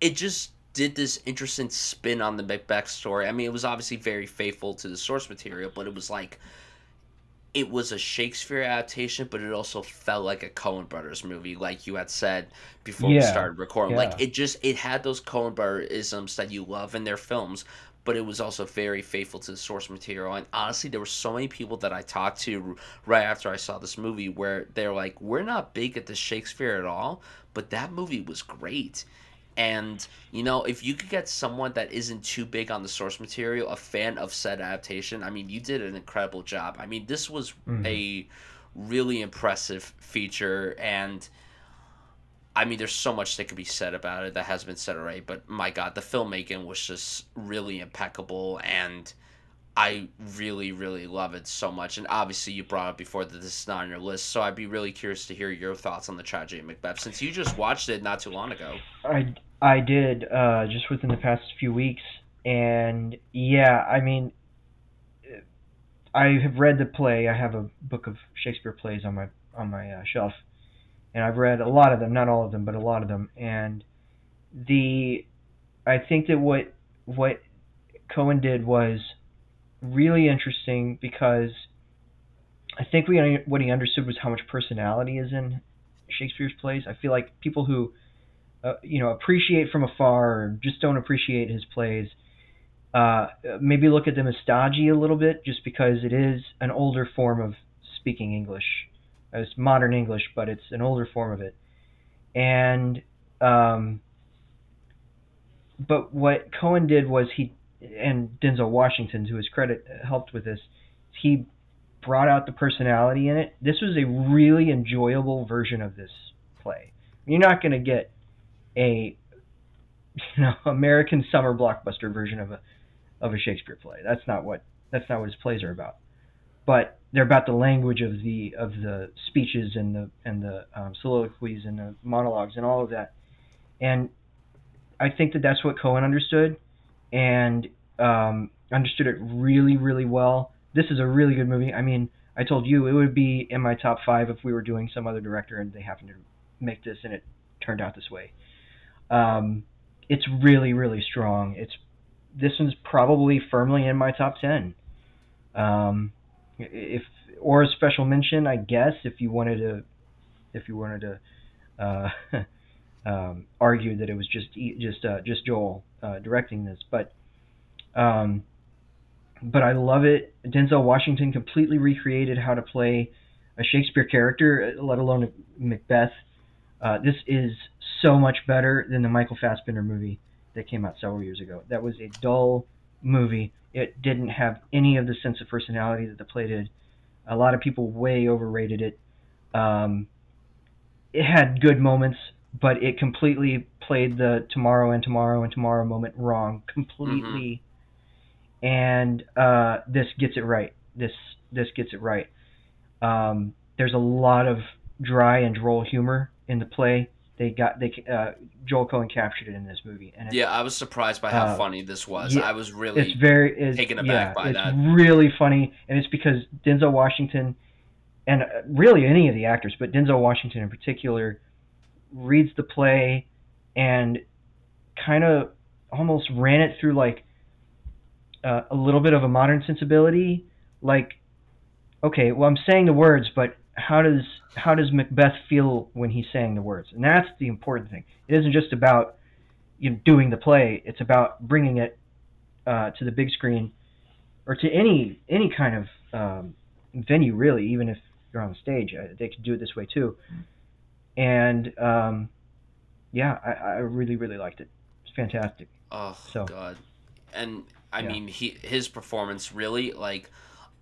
A: it just did this interesting spin on the Macbeth story. I mean, it was obviously very faithful to the source material, but it was like it was a Shakespeare adaptation, but it also felt like a Coen Brothers movie, like you had said before yeah. we started recording. Yeah. Like it just it had those Coen Brothers isms that you love in their films, but it was also very faithful to the source material. And honestly, there were so many people that I talked to right after I saw this movie where they're like, "We're not big at the Shakespeare at all, but that movie was great." And you know, if you could get someone that isn't too big on the source material, a fan of said adaptation, I mean, you did an incredible job. I mean, this was mm-hmm. a really impressive feature and I mean, there's so much that could be said about it that has been said already, but my God, the filmmaking was just really impeccable, and I really, really love it so much. And obviously, you brought up before that this is not on your list, so I'd be really curious to hear your thoughts on the tragedy of Macbeth, since you just watched it not too long ago.
B: I I did uh, just within the past few weeks, and yeah, I mean, I have read the play. I have a book of Shakespeare plays on my on my uh, shelf, and I've read a lot of them, not all of them, but a lot of them. And the I think that what what Coen did was really interesting because I think we what he understood was how much personality is in Shakespeare's plays. I feel like people who uh, you know appreciate from afar or just don't appreciate his plays uh, maybe look at them as stodgy a little bit just because it is an older form of speaking English. It's modern English, but it's an older form of it. And um, but what Coen did was he and Denzel Washington, to his credit, helped with this. He brought out the personality in it. This was a really enjoyable version of this play. You're not going to get a you know American summer blockbuster version of a of a Shakespeare play. That's not what that's not what his plays are about. But they're about the language of the of the speeches and the and the um, soliloquies and the monologues and all of that. And I think that that's what Coen understood, and um, understood it really really well. This is a really good movie. I mean, I told you it would be in my top five if we were doing some other director and they happened to make this and it turned out this way. Um, it's really really strong. It's this one's probably firmly in my top ten. Um, if or a special mention, I guess, if you wanted to, if you wanted to uh, um, argue that it was just just uh, just Joel uh, directing this, but um, but I love it. Denzel Washington completely recreated how to play a Shakespeare character, let alone Macbeth. Uh, this is so much better than the Michael Fassbender movie that came out several years ago. That was a dull movie. It didn't have any of the sense of personality that the play did. A lot of people way overrated it. Um, it had good moments, but it completely played the tomorrow and tomorrow and tomorrow moment wrong completely. Mm-hmm. And uh, this gets it right. This this gets it right. Um, there's a lot of dry and droll humor in the play they got they uh, Joel Coen captured it in this movie. And
A: yeah, I was surprised by how uh, funny this was. Yeah, I was really
B: it's very it's,
A: taken aback
B: yeah,
A: by
B: it's
A: that.
B: It's really funny, and it's because Denzel Washington, and uh, really any of the actors, but Denzel Washington in particular, reads the play, and kind of almost ran it through like uh, a little bit of a modern sensibility, like okay, well I'm saying the words, but how does how does Macbeth feel when he's saying the words? And that's the important thing. It isn't just about you know, doing the play. It's about bringing it uh, to the big screen or to any any kind of um, venue, really. Even if you're on stage, uh, they could do it this way too. And um, yeah, I, I really really liked it. It's fantastic.
A: Oh so, God, and I yeah. mean he his performance really like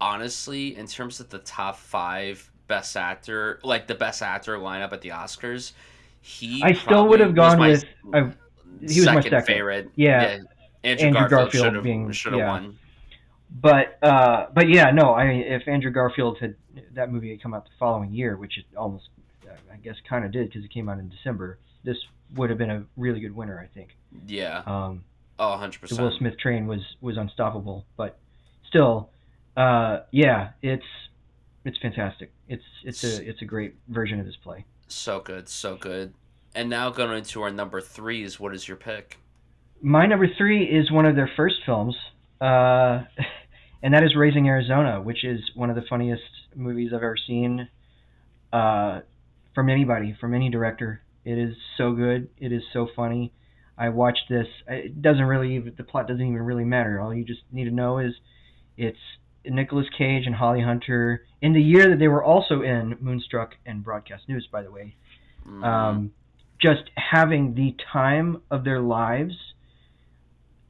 A: honestly in terms of the top five best actor, like the best actor lineup at the Oscars, he
B: I still would have gone with uh,
A: he was my second favorite.
B: Yeah, yeah.
A: Andrew, Andrew, Garfield, Garfield should have being should have yeah. won.
B: But uh, but yeah, no. I mean, if Andrew Garfield had that movie had come out the following year, which it almost I guess kind of did because it came out in December, this would have been a really good winner, I think.
A: Yeah.
B: Um,
A: oh, 100 percent.
B: The Will Smith train was was unstoppable, but still, uh, yeah, it's it's fantastic. It's it's a it's a great version of this play.
A: So good, so good. And now going into our number three is what is your pick?
B: My number three is one of their first films, uh, and that is Raising Arizona, which is one of the funniest movies I've ever seen uh, from anybody, from any director. It is so good. It is so funny. I watched this. It doesn't really even, the plot doesn't even really matter. All you just need to know is it's Nicolas Cage and Holly Hunter in the year that they were also in Moonstruck and Broadcast News, by the way. Mm-hmm. Um, just having the time of their lives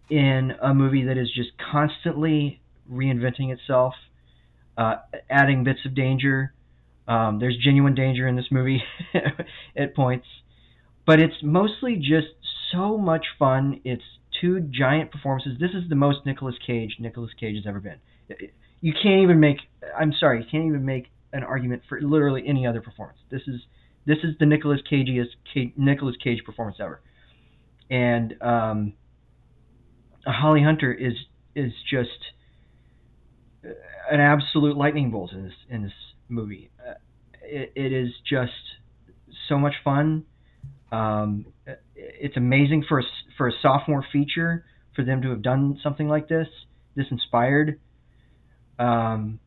B: in a movie that is just constantly reinventing itself, uh, adding bits of danger. Um, there's genuine danger in this movie at points, but it's mostly just so much fun. It's two giant performances. This is the most Nicolas Cage Nicolas Cage has ever been. You can't even make. I'm sorry, you can't even make an argument for literally any other performance. This is this is the Nicolas Cageest Cage, Nicolas Cage performance ever, and um, Holly Hunter is is just an absolute lightning bolt in this in this movie. Uh, it, it is just so much fun. Um, it's amazing for a, for a sophomore feature for them to have done something like this, this inspired. Um,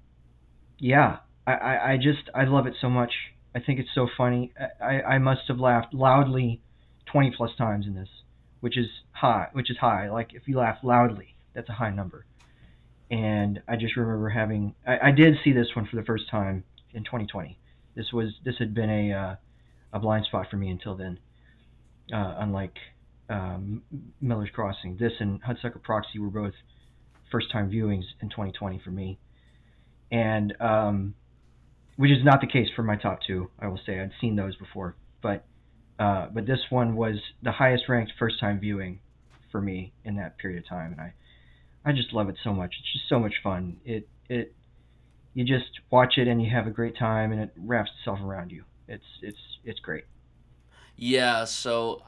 B: yeah, I, I, I just I love it so much. I think it's so funny. I, I must have laughed loudly 20 plus times in this, which is high. Which is high. Like if you laugh loudly, that's a high number. And I just remember having. I, I did see this one for the first time in 2020. This was this had been a uh, a blind spot for me until then. Uh, unlike um, Miller's Crossing, this and Hudsucker Proxy were both first time viewings in 2020 for me, and um, which is not the case for my top two. I will say I'd seen those before, but uh, but this one was the highest ranked first time viewing for me in that period of time, and I I just love it so much. It's just so much fun. It it you just watch it and you have a great time, and it wraps itself around you. It's it's it's great.
A: Yeah, so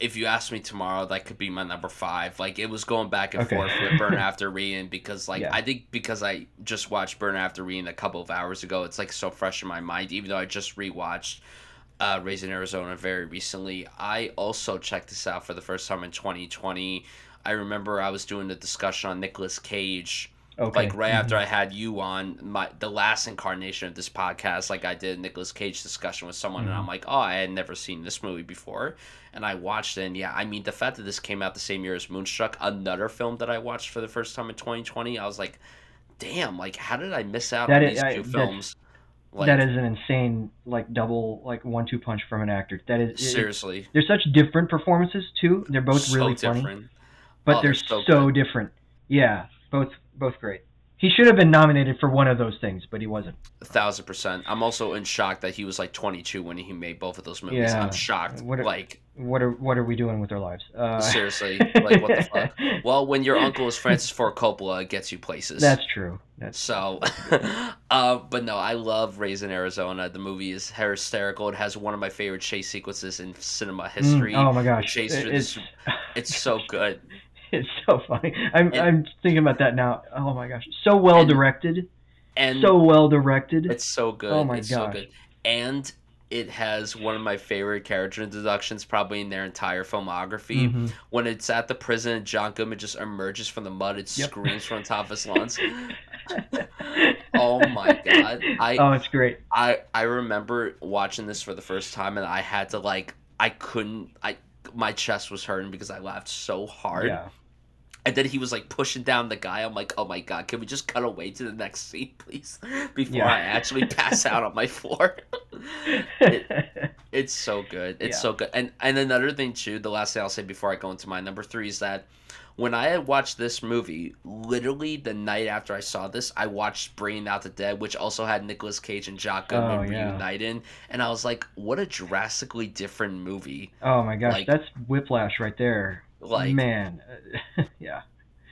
A: if you ask me tomorrow, that could be my number five. Like it was going back and okay. forth with Burn After Reading because, like, yeah. I think because I just watched Burn After Reading a couple of hours ago, it's like so fresh in my mind. Even though I just rewatched uh, Raising Arizona very recently, I also checked this out for the first time in 2020. I remember I was doing a discussion on Nicolas Cage Okay. Like right mm-hmm. after I had you on my the last incarnation of this podcast, like I did Nicolas Cage discussion with someone, mm-hmm. and I'm mm-hmm. like, oh, I had never seen this movie before, and I watched it. And yeah, I mean, the fact that this came out the same year as Moonstruck, another film that I watched for the first time in 2020, I was like, damn, like how did I miss out that on is, these I, two films?
B: Like, that is an insane like double like one two punch from an actor. That is
A: seriously.
B: It, they're such different performances too. They're both so really different. funny, but oh, they're, they're, so, so different. Yeah, both both great. He should have been nominated for one of those things, but he wasn't.
A: A thousand percent. I'm also in shock that he was like 22 when he made both of those movies. Yeah. I'm shocked.
B: What are,
A: like,
B: what are what are we doing with our lives? Uh...
A: Seriously, like what the fuck? Well, when your uncle is Francis Ford Coppola, it gets you places.
B: That's true. That's
A: so. uh, but no, I love Raising Arizona. The movie is hysterical. It has one of my favorite chase sequences in cinema mm, history.
B: Mm, oh my gosh,
A: chase it, it's it's so good.
B: it's so funny. I'm and, I'm thinking about that now. Oh my gosh, so well and, directed, and so well directed.
A: It's so good. Oh my it's gosh, so good. and it has one of my favorite character introductions probably in their entire filmography. Mm-hmm. When it's at the prison, John Goodman just emerges from the mud. It yep. screams from top of his lungs. oh my god! I
B: oh, it's great.
A: I I remember watching this for the first time, and I had to like I couldn't I my chest was hurting because I laughed so hard. Yeah. And then he was like pushing down the guy. I'm like, oh my god, can we just cut away to the next scene, please, before yeah. I actually pass out on my floor? it, it's so good. It's yeah. so good. And and another thing too, the last thing I'll say before I go into my number three is that when I had watched this movie, literally the night after I saw this, I watched Bringing Out the Dead, which also had Nicolas Cage and John Goodman oh, yeah. reuniting, and I was like, what a drastically different movie.
B: Oh my gosh, like, that's whiplash right there. Like man, yeah.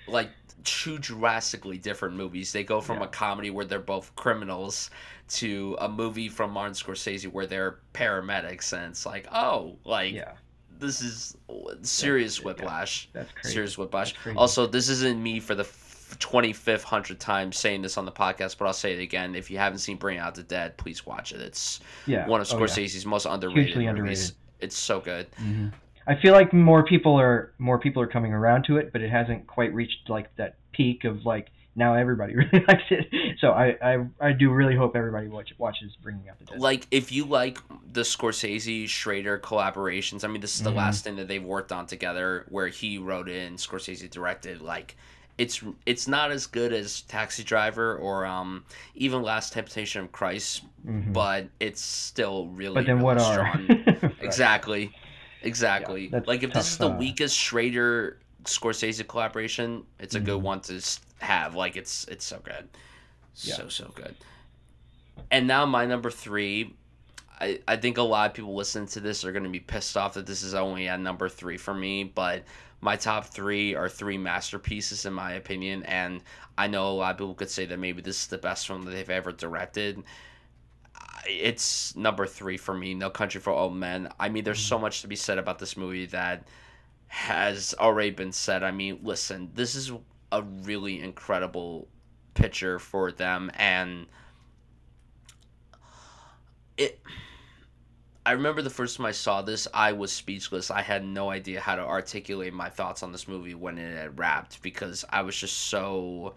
A: Like two drastically different movies. They go from yeah. a comedy where they're both criminals to a movie from Martin Scorsese where they're paramedics, and it's like, oh, like. Yeah this is serious whiplash.
B: That's crazy.
A: Serious whiplash. Also, this isn't me for the 25th hundred time saying this on the podcast, but I'll say it again. If you haven't seen Bring Out the Dead, please watch it. It's
B: yeah.
A: one of Scorsese's oh, yeah. most underrated Hugely movies. Underrated. It's so good.
B: Mm-hmm. I feel like more people are more people are coming around to it, but it hasn't quite reached like that peak of like now everybody really likes it. So I, I, I do really hope everybody watch, watches Bringing Out the Dead.
A: Like if you like the Scorsese Schrader collaborations, I mean this is the mm-hmm. last thing that they've worked on together, where he wrote in, Scorsese directed. Like it's it's not as good as Taxi Driver or um, even Last Temptation of Christ, mm-hmm. but it's still really.
B: But then
A: really
B: what
A: strong. are exactly, exactly. Yeah, like if this is the uh, weakest Schrader Scorsese collaboration, it's a mm-hmm. good one to have. Like it's it's so good, yeah. so so good. And now my number three, I, I think a lot of people listening to this are going to be pissed off that this is only at number three for me, but my top three are three masterpieces in my opinion, and I know a lot of people could say that maybe this is the best film that they've ever directed. It's number three for me, No Country for Old Men. I mean, there's so mm-hmm. much to be said about this movie that has already been said. I mean, listen, this is a really incredible picture for them, and it I remember the first time I saw this, I was speechless. I had no idea how to articulate my thoughts on this movie when it had wrapped because I was just so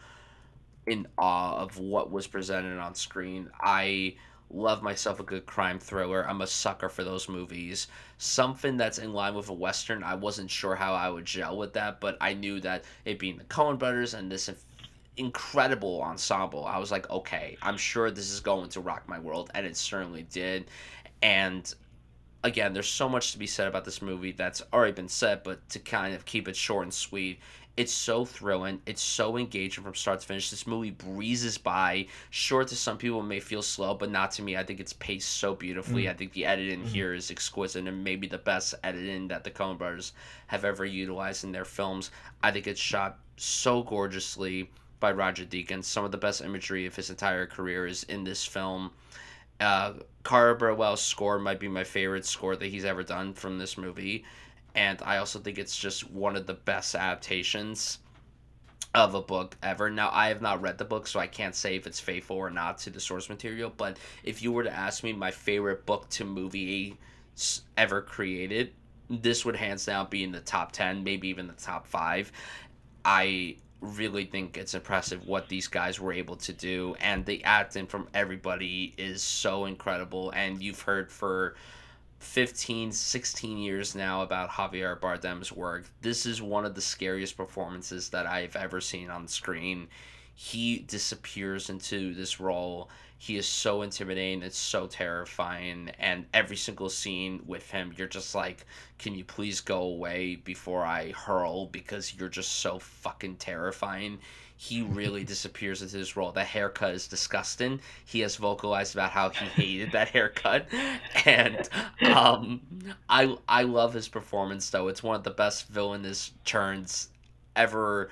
A: in awe of what was presented on screen. I love myself a good crime thriller. I'm a sucker for those movies. Something that's in line with a western, I wasn't sure how I would gel with that, but I knew that it being the Coen brothers and this incredible ensemble, I was like, okay, I'm sure this is going to rock my world, and it certainly did. And again, there's so much to be said about this movie that's already been said, but to kind of keep it short and sweet, it's so thrilling. It's so engaging from start to finish. This movie breezes by. Sure, to some people, it may feel slow, but not to me. I think it's paced so beautifully. Mm. I think the editing mm. here is exquisite and maybe the best editing that the Coen brothers have ever utilized in their films. I think it's shot so gorgeously by Roger Deakins. Some of the best imagery of his entire career is in this film. Uh, Carter Burwell's score might be my favorite score that he's ever done from this movie, and I also think it's just one of the best adaptations of a book ever. Now, I have not read the book, so I can't say if it's faithful or not to the source material. But if you were to ask me my favorite book to movie ever created, this would hands down be in the top 10, maybe even the top 5. I really think it's impressive what these guys were able to do and the acting from everybody is so incredible and you've heard for 15 16 years now about Javier Bardem's work. This is one of the scariest performances that I've ever seen on screen. He disappears into this role. He is so intimidating. It's so terrifying. And every single scene with him you're just like can you please go away before i hurl? Because you're just so fucking terrifying he really disappears into this role. The haircut is disgusting. He has vocalized about how he hated that haircut, and um, I I love his performance though. It's one of the best villainous turns ever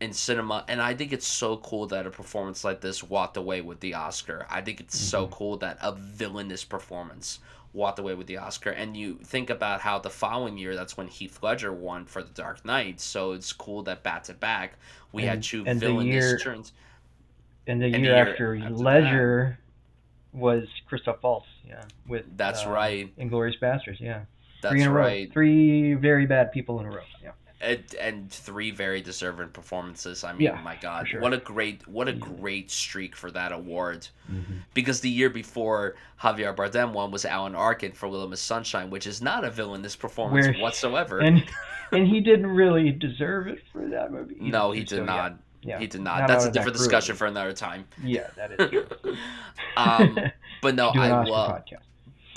A: in cinema and i think it's so cool that a performance like this walked away with the oscar. I think it's mm-hmm. so cool that a villainous performance walked away with the oscar. And you think about how the following year that's when heath ledger won for the dark knight. So it's cool that back to back we and, had two and villainous year, turns.
B: and the, and year, year after, after ledger that. was christoph waltz yeah with
A: that's uh, right.
B: Inglourious basterds yeah.
A: That's three right.
B: Three very bad people in a row yeah
A: and, and three very deserving performances. I mean, yeah, my God, sure. what a great what a great streak for that award. Mm-hmm. Because the year before Javier Bardem won was Alan Arkin for Little Miss Sunshine, which is not a villainous performance Where, whatsoever.
B: And and he didn't really deserve it for that movie.
A: Either. No, he did so, not. Yeah. Yeah. He did not. not That's a different discussion for another time.
B: Yeah, that is true.
A: um, but no, I love. Podcast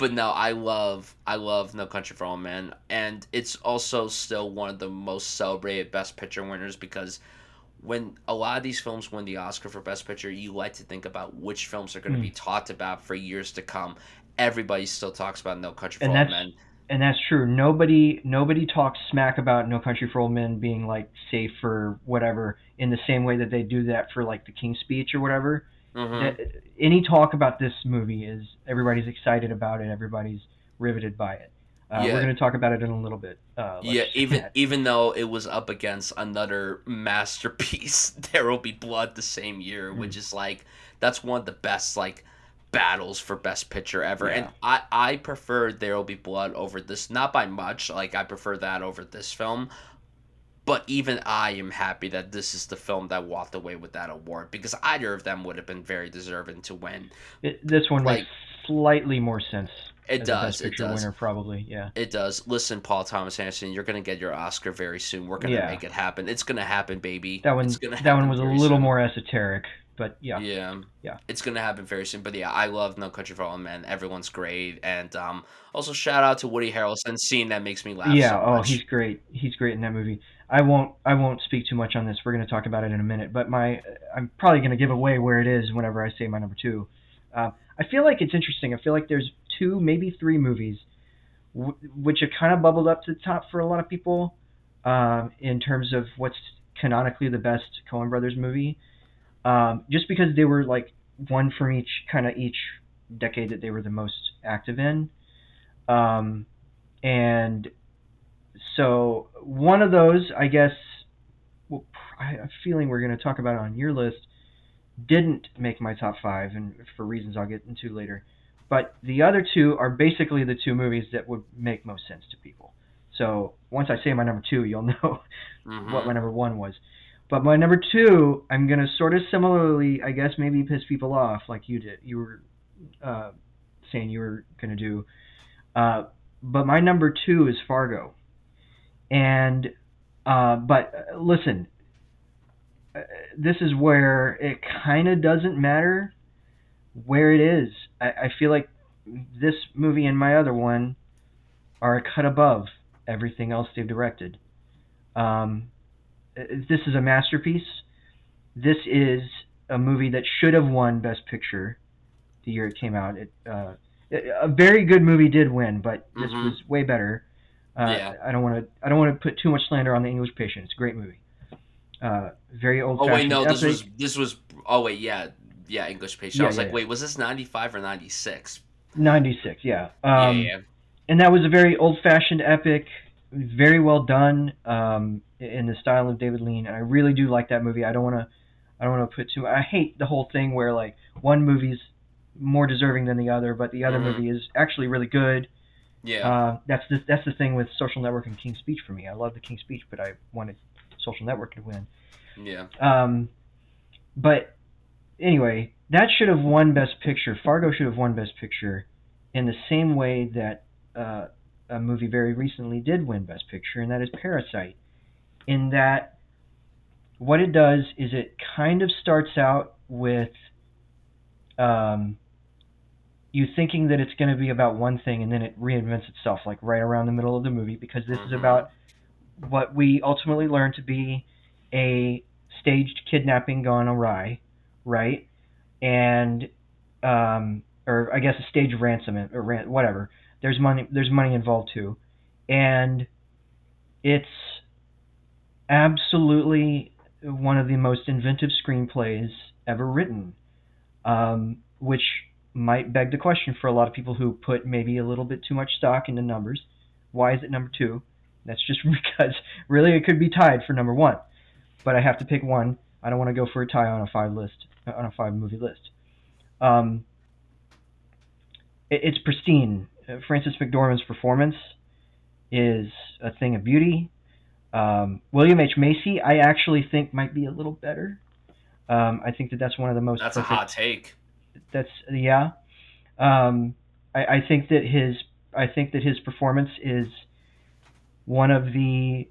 A: but no, I love I love No Country for Old Men, and it's also still one of the most celebrated Best Picture winners because when a lot of these films win the Oscar for Best Picture, you like to think about which films are going to mm. be talked about for years to come. Everybody still talks about No Country for and Old Men.
B: And that's true. Nobody nobody talks smack about No Country for Old Men being like safe or whatever in the same way that they do that for like the King's Speech or whatever. Mm-hmm. Any talk about this movie is everybody's excited about it. Everybody's riveted by it. Uh, yeah. We're going to talk about it in a little bit.
A: Uh, yeah, even even though it was up against another masterpiece, There Will Be Blood, the same year, mm-hmm. which is like that's one of the best like battles for best picture ever. Yeah. And I I prefer There Will Be Blood over this, not by much. Like I prefer that over this film, but even I am happy that this is the film that walked away with that award because either of them would have been very deserving to win.
B: It, this one like, makes slightly more sense.
A: It does.
B: it
A: does.
B: Winner, probably. Yeah.
A: It does. Listen, Paul Thomas Anderson, you're gonna get your Oscar very soon. We're gonna yeah. make it happen. It's gonna happen, baby.
B: That one. that one was a little soon. more esoteric, but yeah.
A: Yeah.
B: Yeah.
A: It's gonna happen very soon. But yeah, I love No Country for Old Men. Everyone's great, and um, also shout out to Woody Harrelson. Scene that makes me laugh.
B: Yeah.
A: So
B: oh, he's great. He's great in that movie. I won't I won't speak too much on this. We're going to talk about it in a minute. But my I'm probably going to give away where it is whenever I say my number two. Uh, I feel like it's interesting. I feel like there's two, maybe three movies, w- which have kind of bubbled up to the top for a lot of people um, in terms of what's canonically the best Coen Brothers movie, um, just because they were like one from each kind of each decade that they were the most active in, um, and so one of those, I guess, well, I have a feeling we're going to talk about it on your list, didn't make my top five, and for reasons I'll get into later. But the other two are basically the two movies that would make most sense to people. So once I say my number two, you'll know
A: Mhm.
B: what my number one was. But my number two, I'm gonna sort of similarly, I guess, maybe piss people off like you did. You were uh, saying you were gonna do. Uh, but my number two is Fargo, and uh, but uh, listen, uh, this is where it kind of doesn't matter where it is. I, I feel like this movie and my other one are a cut above everything else they've directed. Um, uh, this is a masterpiece. This is a movie that should have won Best Picture the year it came out. It, uh, a very good movie did win, but this
A: Mhm.
B: was way better. Uh,
A: Yeah.
B: I don't want to. I don't want to put too much slander on the English Patient. It's a great movie. Uh, very old.
A: Oh wait, no, this was this was. Oh wait, yeah, yeah, English patient.
B: Yeah,
A: I was
B: yeah,
A: like,
B: yeah.
A: wait, was this ninety five or ninety six?
B: 96. Yeah. Um,
A: yeah, yeah.
B: and that was a very old-fashioned epic, very well done um, in the style of David Lean, and I really do like that movie. I don't want to, I don't want to put too. I hate the whole thing where like one movie's more deserving than the other, but the other
A: Mhm.
B: movie is actually really good.
A: Yeah.
B: Uh, that's the that's the thing with Social Network and King's Speech for me. I love the King's Speech, but I wanted Social Network to win.
A: yeah.
B: Um, but anyway, that should have won Best Picture. Fargo should have won Best Picture in the same way that uh, a movie very recently did win Best Picture, and that is Parasite. In that, what it does is it kind of starts out with um, you thinking that it's going to be about one thing, and then it reinvents itself, like right around the middle of the movie, because this is
A: Mhm.
B: about what we ultimately learn to be a staged kidnapping gone awry, right? And um, or I guess a staged ransom or ran- whatever. There's money. There's money involved too, and it's absolutely one of the most inventive screenplays ever written, um, which might beg the question for a lot of people who put maybe a little bit too much stock into numbers. Why is it number two? That's just because really it could be tied for number one, but I have to pick one. I don't want to go for a tie on a five list on a five movie list. Um, it, it's pristine. Uh, Frances McDormand's performance is a thing of beauty. Um, William H Macy, I actually think might be a little better. Um, I think that that's one of the most
A: That's a hot take.
B: That's yeah. Um, I, I think that his I think that his performance is one of the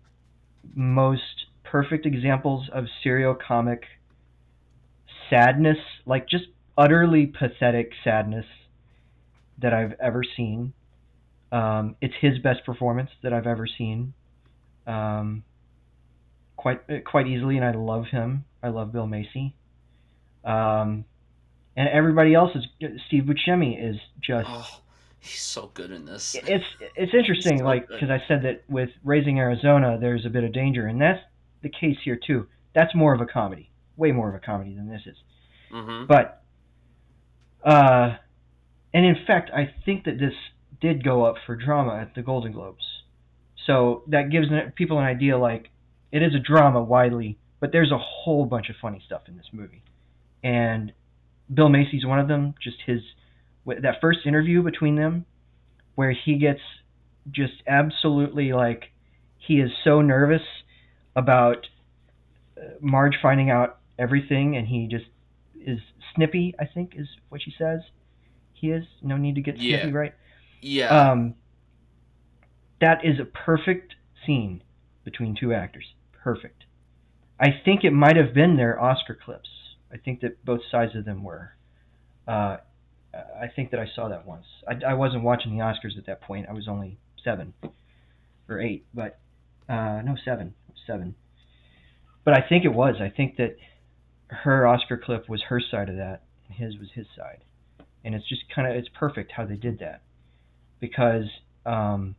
B: most perfect examples of serial comic sadness, like just utterly pathetic sadness that I've ever seen. Um, it's his best performance that I've ever seen. Um, quite quite easily, and I love him. I love Bill Macy. Um, and everybody else is Steve Buscemi is just
A: Oh, he's so good in this.
B: it's it's interesting
A: So
B: like because I said that with Raising Arizona there's a bit of danger and that's the case here too. That's more of a comedy, way more of a comedy than this is.
A: Mm-hmm.
B: But uh and in fact I think that this did go up for drama at the Golden Globes. So that gives people an idea like it is a drama widely, but there's a whole bunch of funny stuff in this movie. And Bill Macy's one of them, just his that first interview between them where he gets just absolutely like he is so nervous about uh, Marge finding out everything and he just is snippy, I think is what she says. He is no need to get
A: Yeah.
B: snippy, right?
A: Yeah.
B: Um, that is a perfect scene between two actors. Perfect. I think it might have been their Oscar clips. I think that both sides of them were. Uh, I think that I saw that once. I, I wasn't watching the Oscars at that point. I was only seven or eight, but uh, no seven, seven. But I think it was. I think that her Oscar clip was her side of that, and his was his side, and it's just kind of it's perfect how they did that. because um,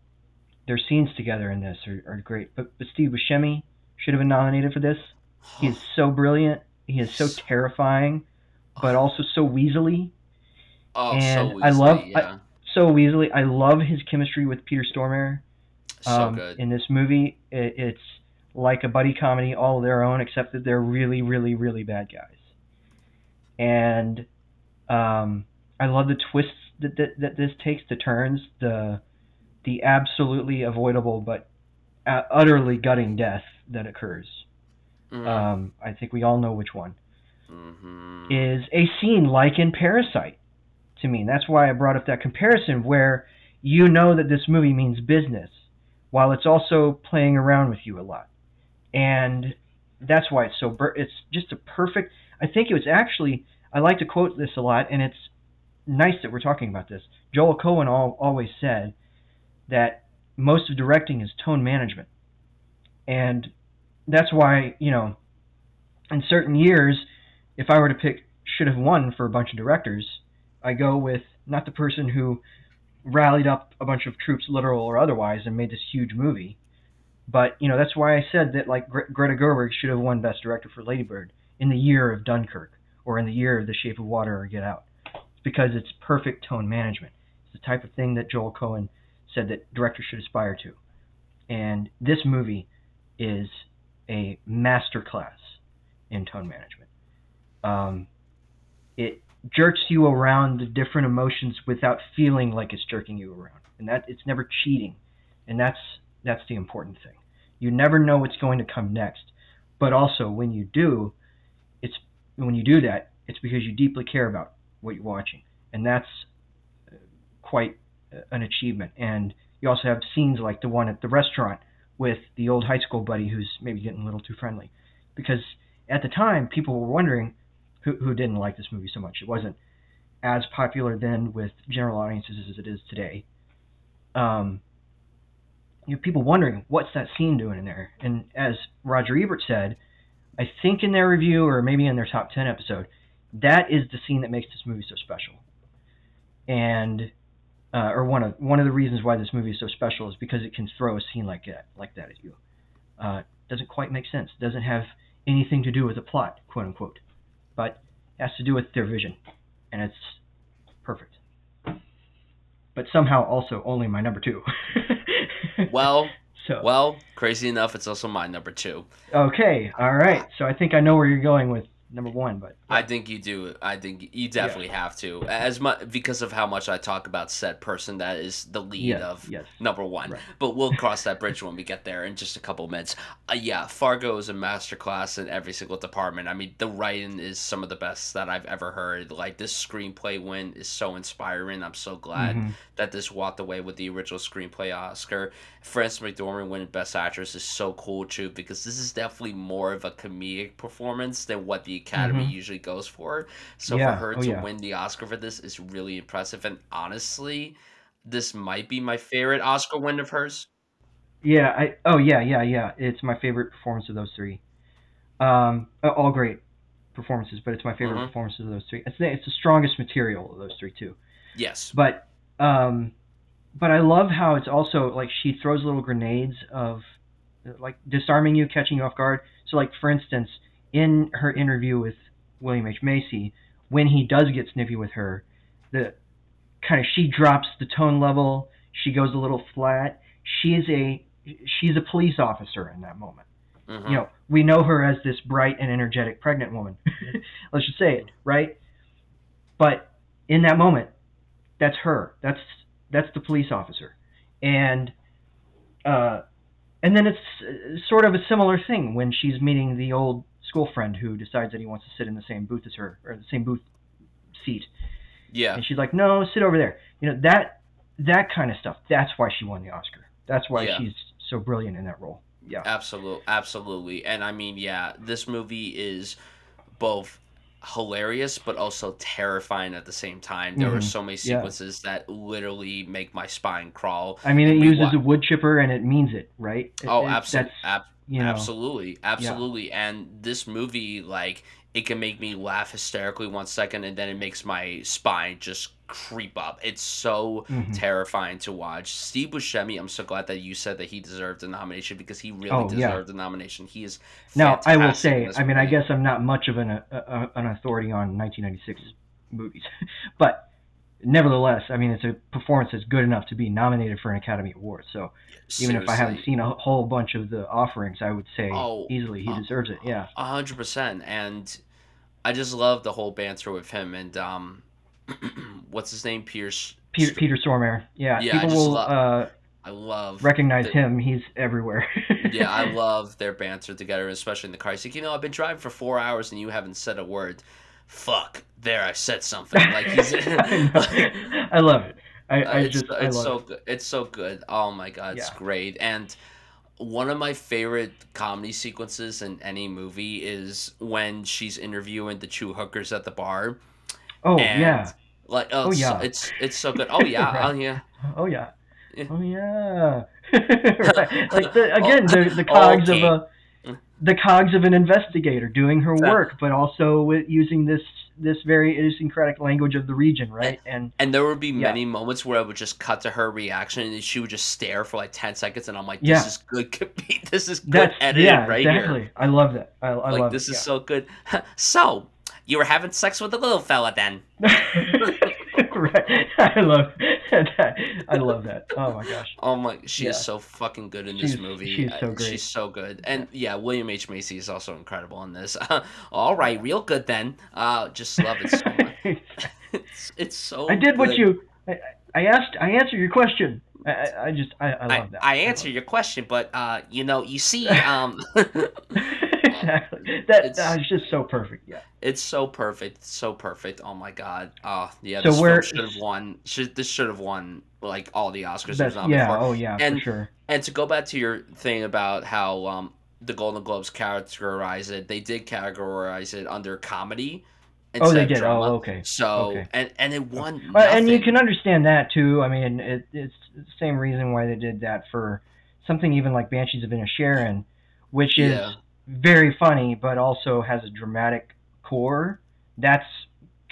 B: their scenes together in this are, are great. But, but Steve Buscemi should have been nominated for this. He is so brilliant. He is so terrifying, but also so weaselly.
A: Oh,
B: and
A: so
B: I love-
A: yeah.
B: So weaselly. I love his chemistry with Peter Stormare.
A: so
B: um,
A: good.
B: in this movie. It, it's like a buddy comedy all their own, except that they're really, really, really bad guys. And um, I love the twists that, that that this takes, the turns, the the absolutely avoidable but uh, utterly gutting death that occurs.
A: Mhm.
B: Um, I think we all know which one
A: Mhm.
B: is a scene like in Parasite to me. And that's why I brought up that comparison where you know that this movie means business while it's also playing around with you a lot. And that's why it's so bur- it's just a perfect I think it was actually I like to quote this a lot and it's nice that we're talking about this. Joel Coen al- always said that most of directing is tone management. And that's why, you know, in certain years if I were to pick should have won for a bunch of directors, I go with not the person who rallied up a bunch of troops, literal or otherwise, and made this huge movie. But you know that's why I said that like Gre- Greta Gerwig should have won Best Director for Lady Bird in the year of Dunkirk or in the year of The Shape of Water or Get Out. It's because it's perfect tone management. It's the type of thing that Joel Coen said that directors should aspire to. And this movie is a masterclass in tone management. Um, it jerks you around the different emotions without feeling like it's jerking you around, and that it's never cheating, and that's that's the important thing. You never know what's going to come next, but also when you do, it's when you do that, it's because you deeply care about what you're watching, and that's uh, quite uh, an achievement. And you also have scenes like the one at the restaurant with the old high school buddy who's maybe getting a little too friendly, because at the time people were wondering who, who didn't like this movie so much. It wasn't as popular then with general audiences as it is today. Um, you know, people wondering what's that scene doing in there. And as Roger Ebert said, I think in their review or maybe in their top ten episode, that is the scene that makes this movie so special. And uh, or one of one of the reasons why this movie is so special is because it can throw a scene like that like that at you. Uh, doesn't quite make sense. Doesn't have anything to do with the plot, quote unquote, but has to do with their vision, and it's perfect. But somehow also only my number two.
A: Well,
B: so
A: well, crazy enough, it's also my number two.
B: okay, all right. So I think I know where you're going with number one, but
A: I think you do. I think you definitely have to, as much because of how much I talk about said person that is the lead
B: yes,
A: of
B: yes.
A: number one.
B: Right.
A: But we'll cross that bridge when we get there in just a couple minutes. Uh, yeah, Fargo is a masterclass in every single department. I mean, the writing is some of the best that I've ever heard. Like this screenplay win is so inspiring. I'm so glad
B: Mhm.
A: that this walked away with the original screenplay Oscar. Frances McDormand winning Best Actress is so cool too because this is definitely more of a comedic performance than what the Academy
B: Mhm.
A: usually goes for. So
B: Yeah,
A: for her
B: oh
A: to
B: yeah.
A: win the Oscar for this is really impressive. And honestly, this might be my favorite Oscar win of hers.
B: Yeah, I oh yeah, yeah, yeah. It's my favorite performance of those three. Um, all great performances, but it's my favorite
A: Mhm.
B: performance of those three. It's the, it's the strongest material of those three too.
A: Yes.
B: But um, but I love how it's also like she throws little grenades of like disarming you, catching you off guard. So like for instance, in her interview with William H Macy, when he does get snippy with her, the kind of she drops the tone level. She goes a little flat. She is a she's a police officer in that moment
A: Mhm.
B: you know, we know her as this bright and energetic pregnant woman. Let's just say it, right? But in that moment, that's her. That's that's the police officer, and uh, and then it's uh, sort of a similar thing when she's meeting the old school friend who decides that he wants to sit in the same booth as her or the same booth seat,
A: yeah.
B: and she's like, no, sit over there. You know that that kind of stuff. That's why she won the Oscar. That's why
A: Yeah.
B: she's so brilliant in that role. Yeah.
A: Absolutely, absolutely. And I mean, yeah, this movie is both hilarious but also terrifying at the same time. There are
B: Mhm.
A: so many
B: Yeah.
A: sequences that literally make my spine crawl.
B: I mean, it uses a wood chipper and it means it, right? It-
A: Oh, absolutely.
B: You know,
A: Absolutely, absolutely. And this movie, like, it can make me laugh hysterically one second, and then it makes my spine just creep up. It's so
B: Mhm.
A: terrifying to watch. Steve Buscemi, I'm so glad that you said that he deserved a nomination because he really
B: Oh, yeah.
A: deserved a nomination. He is
B: Now, I will say, I mean, I guess I'm not much of an uh, uh, an authority on 1996 movies, but nevertheless, I mean, it's a performance that's good enough to be nominated for an Academy Award. So even if I haven't seen a whole bunch of the offerings, I would say
A: Oh,
B: easily he
A: uh,
B: deserves it. Yeah.
A: A hundred percent, and I just love the whole banter with him and um, what's his name, Pierce.
B: Peter, Peter Stormare. Yeah.
A: Yeah,
B: People will
A: love-
B: uh,
A: I love.
B: recognize
A: the-
B: him. He's everywhere.
A: yeah, I love their banter together, especially in the car. He's like, you know, I've been driving for four hours and you haven't said a word. Fuck, there, I said something. Like he's.
B: I, know. I love it. I, uh, I
A: it's
B: just I
A: it's so
B: it.
A: good. It's so good. Oh my god, it's
B: Yeah.
A: great. And one of my favorite comedy sequences in any movie is when she's interviewing the two hookers at the bar.
B: Oh yeah.
A: Like oh,
B: Oh,
A: it's,
B: yeah.
A: it's it's so good. Oh yeah,
B: Right.
A: oh yeah.
B: Oh yeah. Oh yeah. right. Like the, oh, again, the the
A: Oh,
B: cogs
A: okay.
B: of a the cogs of an investigator doing her
A: Exactly.
B: work, but also with using this this very idiosyncratic language of the region, right? And
A: And there would be
B: Yeah.
A: many moments where I would just cut to her reaction and she would just stare for like ten seconds, and I'm like, "This
B: Yeah.
A: is good. This is good
B: that's
A: edited
B: yeah,
A: right
B: exactly.
A: here.
B: I love that. I, I
A: like
B: love
A: this
B: it.
A: is so good." so you were having sex with a little fella then?
B: right. I love that. I love that. Oh my gosh.
A: Oh my, she is so fucking good in this
B: She's-
A: movie.
B: she's so
A: Uh,
B: great.
A: She's so good, and yeah, William H Macy is also incredible in this. All right, real good then. Uh, just love it so much. It's, it's so.
B: I did what you. I, I asked. I answered your question. I, I, just. I, I love that.
A: I answer your question, but uh, you know, you see, um,
B: exactly. That
A: It's-
B: that's just so perfect. Yeah.
A: it's so perfect, so perfect. Oh my god. Oh yeah,
B: So
A: this
B: where-
A: should have won. Should this should have won like all the Oscars it was
B: That's,
A: nominated
B: yeah.
A: for.
B: Oh yeah.
A: And-
B: for sure.
A: And to go back to your thing about how um, the Golden Globes categorize it, they did categorize it under comedy.
B: Oh, they did.
A: drama.
B: Oh, okay.
A: So
B: Okay.
A: and and it won.
B: Well, and you can understand that too. I mean, it, it's same reason why they did that for something even like Banshees of Inisherin, which is
A: Yeah.
B: very funny, but also has a dramatic core. That's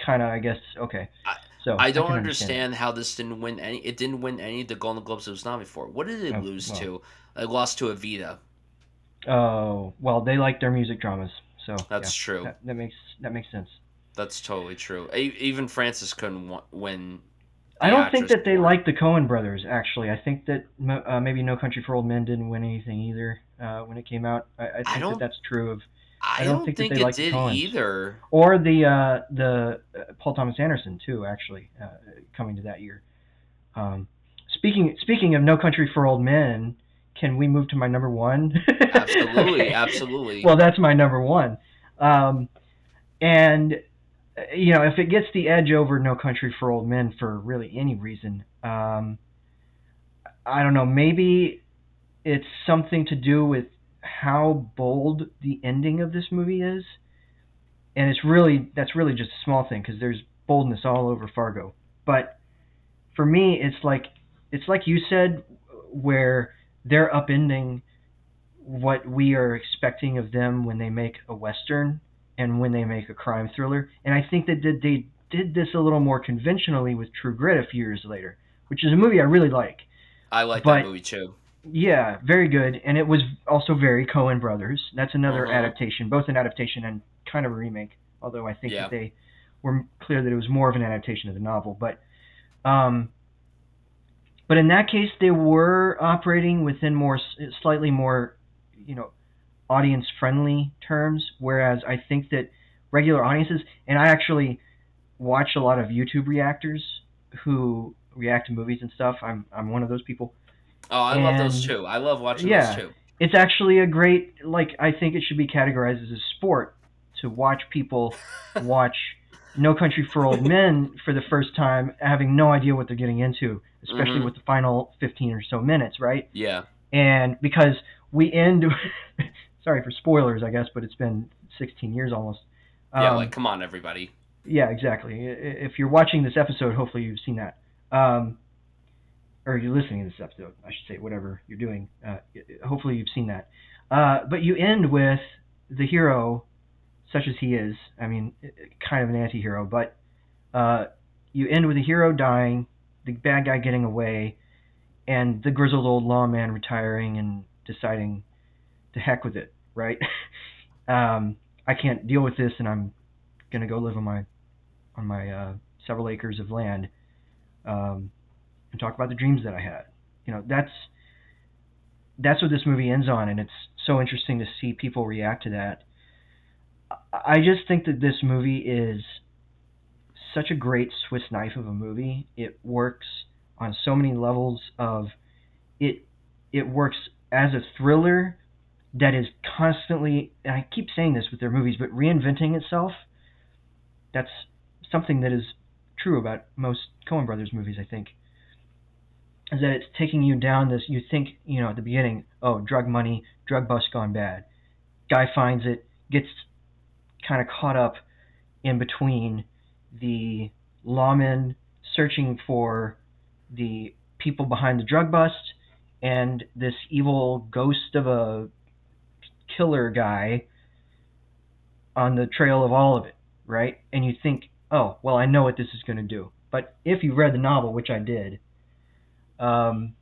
B: kind of, I guess, okay.
A: I-
B: So
A: I don't
B: can
A: understand how this didn't win any. It didn't win any of the Golden Globes it was nominated for. What did it
B: Oh,
A: lose
B: well.
A: to? It lost to Evita.
B: Oh well, they like their music dramas, so
A: That's
B: yeah,
A: true.
B: That, that makes that makes sense.
A: That's totally true. Even Frances couldn't win.
B: I don't think that they
A: award.
B: like the Coen brothers. Actually, I think that uh, maybe No Country for Old Men didn't win anything either uh, when it came out. I, I think
A: don't-
B: that that's true of,
A: I,
B: I don't
A: don't,
B: think that they
A: it
B: like the
A: did
B: Coens.
A: either.
B: or the uh, the uh, Paul Thomas Anderson too. Actually, uh, coming to that year. Um, speaking speaking of No Country for Old Men, can we move to my number one?
A: Absolutely,
B: Okay.
A: absolutely.
B: Well, that's my number one. Um, and you know, if it gets the edge over No Country for Old Men for really any reason, um, I don't know. Maybe it's something to do with how bold the ending of this movie is, and it's really that's really just a small thing because there's boldness all over Fargo. But for me, it's like it's like you said, where they're upending what we are expecting of them when they make a western and when they make a crime thriller. And I think that they did this a little more conventionally with True Grit a few years later, which is a movie I really like.
A: I like
B: but-
A: that movie too.
B: Yeah, very good, and it was also very Coen Brothers. That's another
A: Uh-huh.
B: adaptation, both an adaptation and kind of a remake. Although I think
A: Yeah.
B: that they were clear that it was more of an adaptation of the novel. But, um, but in that case, they were operating within more slightly more, you know, audience-friendly terms. Whereas I think that regular audiences, and I actually watch a lot of YouTube reactors who react to movies and stuff. I'm I'm one of those people
A: Oh, I love those too. I love watching
B: yeah.
A: those too.
B: it's actually a great like I think it should be categorized as a sport to watch people watch No Country for Old Men for the first time having no idea what they're getting into, especially
A: Mhm.
B: with the final 15 or so minutes, right?
A: Yeah.
B: And because we end sorry for spoilers, I guess, but it's been 16 years almost.
A: Yeah,
B: Um,
A: like come on everybody.
B: yeah, exactly. If you're watching this episode, hopefully you've seen that. Um, or you're listening to this episode, I should say, whatever you're doing. Uh, hopefully you've seen that. Uh, but you end with the hero, such as he is. I mean, kind of an anti-hero, but uh, you end with the hero dying, the bad guy getting away, and the grizzled old lawman retiring and deciding to heck with it, right? um, I can't deal with this, and I'm gonna go live on my on my uh, several acres of land um, and talk about the dreams that I had. You know, that's that's what this movie ends on, and it's so interesting to see people react to that. I just think that this movie is such a great Swiss knife of a movie. It works on so many levels of it it works as a thriller that is constantly and I keep saying this with their movies, but reinventing itself. That's something that is true about most Coen Brothers movies, I think. Is that it's taking you down this you think, you know, at the beginning, oh, drug money, drug bust gone bad. Guy finds it, gets kind of caught up in between the lawmen searching for the people behind the drug bust and this evil ghost of a killer guy on the trail of all of it, right? And you think, oh, well, I know what this is going to do. But if you read the novel, which I did, um,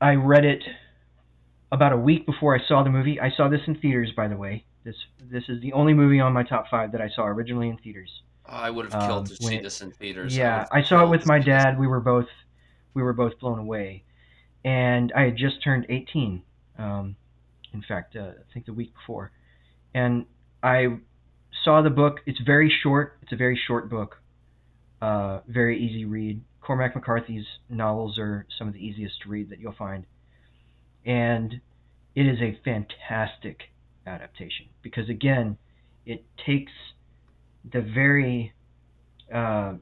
B: I read it about a week before I saw the movie. I saw this in theaters, by the way. This this is the only movie on my top five that I saw originally in theaters.
A: I would have killed um, to see it, this in theaters.
B: Yeah, I, I saw it with my dad. We were both we were both blown away, and I had just turned 18. Um, in fact, uh, I think the week before, and I saw the book. It's very short. It's a very short book. Uh, very easy read. Cormac McCarthy's novels are some of the easiest to read that you'll find, and it is a fantastic adaptation because again, it takes the very uh,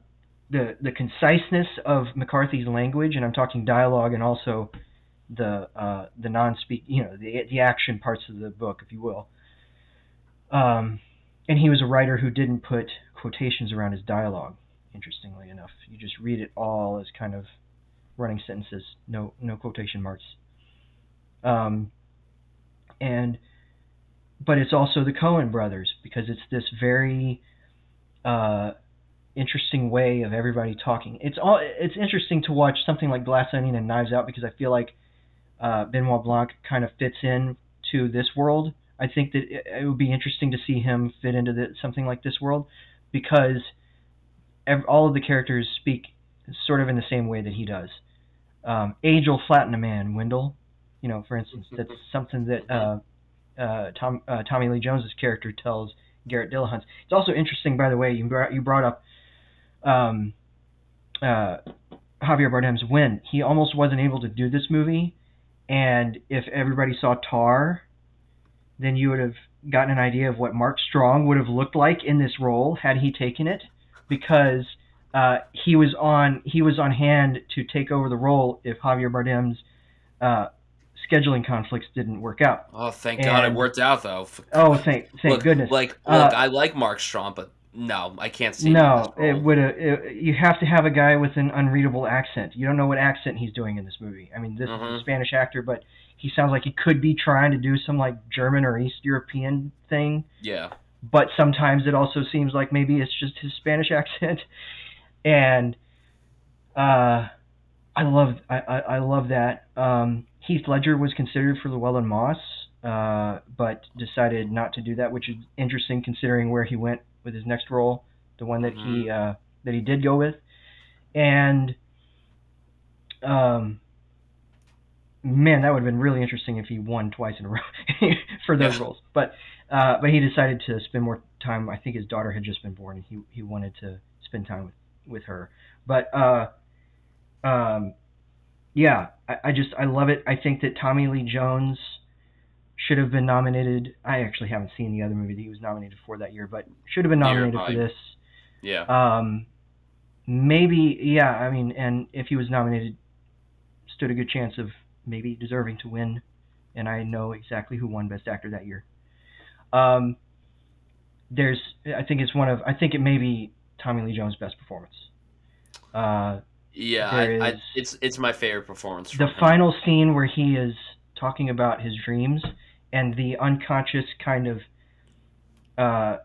B: the the conciseness of McCarthy's language, and I'm talking dialogue and also the uh, the non-speak, you know, the the action parts of the book, if you will. Um, and he was a writer who didn't put quotations around his dialogue. Interestingly enough, you just read it all as kind of running sentences, no no quotation marks. Um, and but it's also the Coen brothers because it's this very uh, interesting way of everybody talking. It's all it's interesting to watch something like Glass Onion and Knives Out because I feel like uh, Benoit Blanc kind of fits in to this world. I think that it, it would be interesting to see him fit into the, something like this world because every, all of the characters speak sort of in the same way that he does. Um, age will flatten a man, Wendell. You know, for instance, that's something that uh, uh, Tom, uh, Tommy Lee Jones's character tells Garrett Dillahunt. It's also interesting, by the way, you brought, you brought up um, uh, Javier Bardem's win. He almost wasn't able to do this movie, and if everybody saw Tar, then you would have gotten an idea of what Mark Strong would have looked like in this role had he taken it, because uh, he was on he was on hand to take over the role if Javier Bardem's uh, scheduling conflicts didn't work out.
A: Oh, thank and, God it worked out though.
B: Oh, thank thank
A: look,
B: goodness.
A: Like, look, uh, I like Mark Strong, but no, I can't see.
B: No, it would. You have to have a guy with an unreadable accent. You don't know what accent he's doing in this movie. I mean, this mm-hmm. is a mm-hmm. Spanish actor, but he sounds like he could be trying to do some like German or East European thing.
A: Yeah.
B: But sometimes it also seems like maybe it's just his Spanish accent, and uh, I love I, I, I love that. Um, Heath Ledger was considered for Llewelyn Moss, uh, but decided not to do that, which is interesting considering where he went with his next role, the one that mm-hmm. he uh, that he did go with, and um, man, that would have been really interesting if he won twice in a row for those yeah. roles. But uh, but he decided to spend more time. I think his daughter had just been born, and he he wanted to spend time with with her. But uh, um, yeah, I, I just I love it. I think that Tommy Lee Jones should have been nominated. I actually haven't seen the other movie that he was nominated for that year, but should have been nominated for this.
A: Yeah.
B: Um, maybe yeah. I mean, and if he was nominated, stood a good chance of maybe deserving to win. And I know exactly who won Best Actor that year. Um, there's, I think it's one of, I think it may be Tommy Lee Jones' best performance. Uh,
A: yeah, I, I, it's it's my favorite performance.
B: the
A: him.
B: final scene where he is talking about his dreams and the unconscious kind of uh,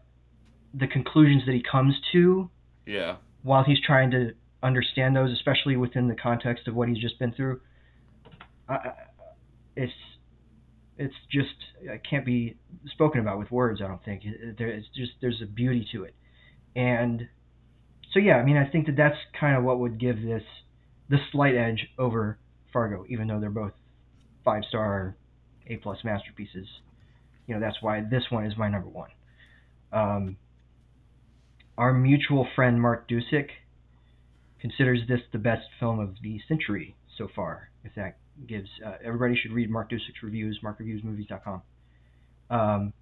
B: the conclusions that he comes to
A: Yeah.
B: while he's trying to understand those, especially within the context of what he's just been through. I, it's it's just it can't be spoken about with words. I don't think It- it- there- it's just there's a beauty to it, and so yeah, I mean I think that that's kind of what would give this the slight edge over Fargo, even though they're both five star A plus masterpieces. You know that's why this one is my number one. Um, our mutual friend Mark Dujsik considers this the best film of the century so far. If that gives uh, everybody should read Mark Dujsik's reviews, markreviewsmovies.com. Um,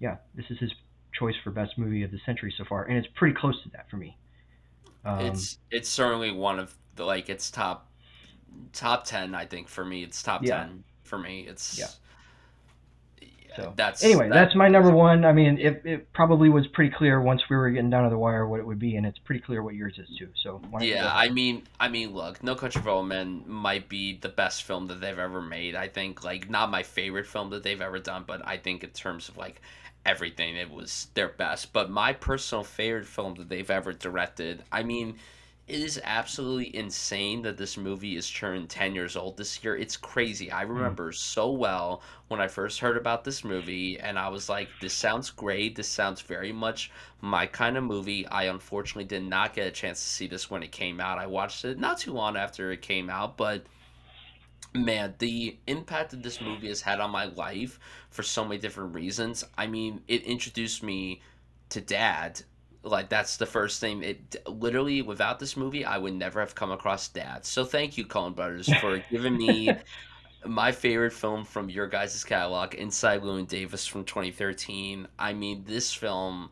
B: yeah, this is his choice for best movie of the century so far, and it's pretty close to that for me. Um,
A: it's it's certainly one of the like it's top top 10 I think for me. It's top
B: Yeah.
A: 10 for me. It's
B: Yeah. so
A: that's
B: anyway,
A: that-
B: that's my number one. I mean, it, it probably was pretty clear once we were getting down to the wire what it would be, and it's pretty clear what yours is too. So
A: Yeah? I mean, I mean, look, No Country for Old Men might be the best film that they've ever made. I think, like, not my favorite film that they've ever done, but I think in terms of like everything, it was their best. But my personal favorite film that they've ever directed, I mean, it is absolutely insane that this movie is turned 10 years old this year. It's crazy. I hmm. remember so well when I first heard about this movie, and I was like, this sounds great. This sounds very much my kind of movie. I unfortunately did not get a chance to see this when it came out. I watched it not too long after it came out, but man, the impact that this movie has had on my life for so many different reasons. I mean, it introduced me to dad. Like that's the first thing. It literally without this movie, I would never have come across that So thank you, Coen Brothers, for giving me my favorite film from your guys' catalog, Inside Llewyn Davis from 2013. I mean, this film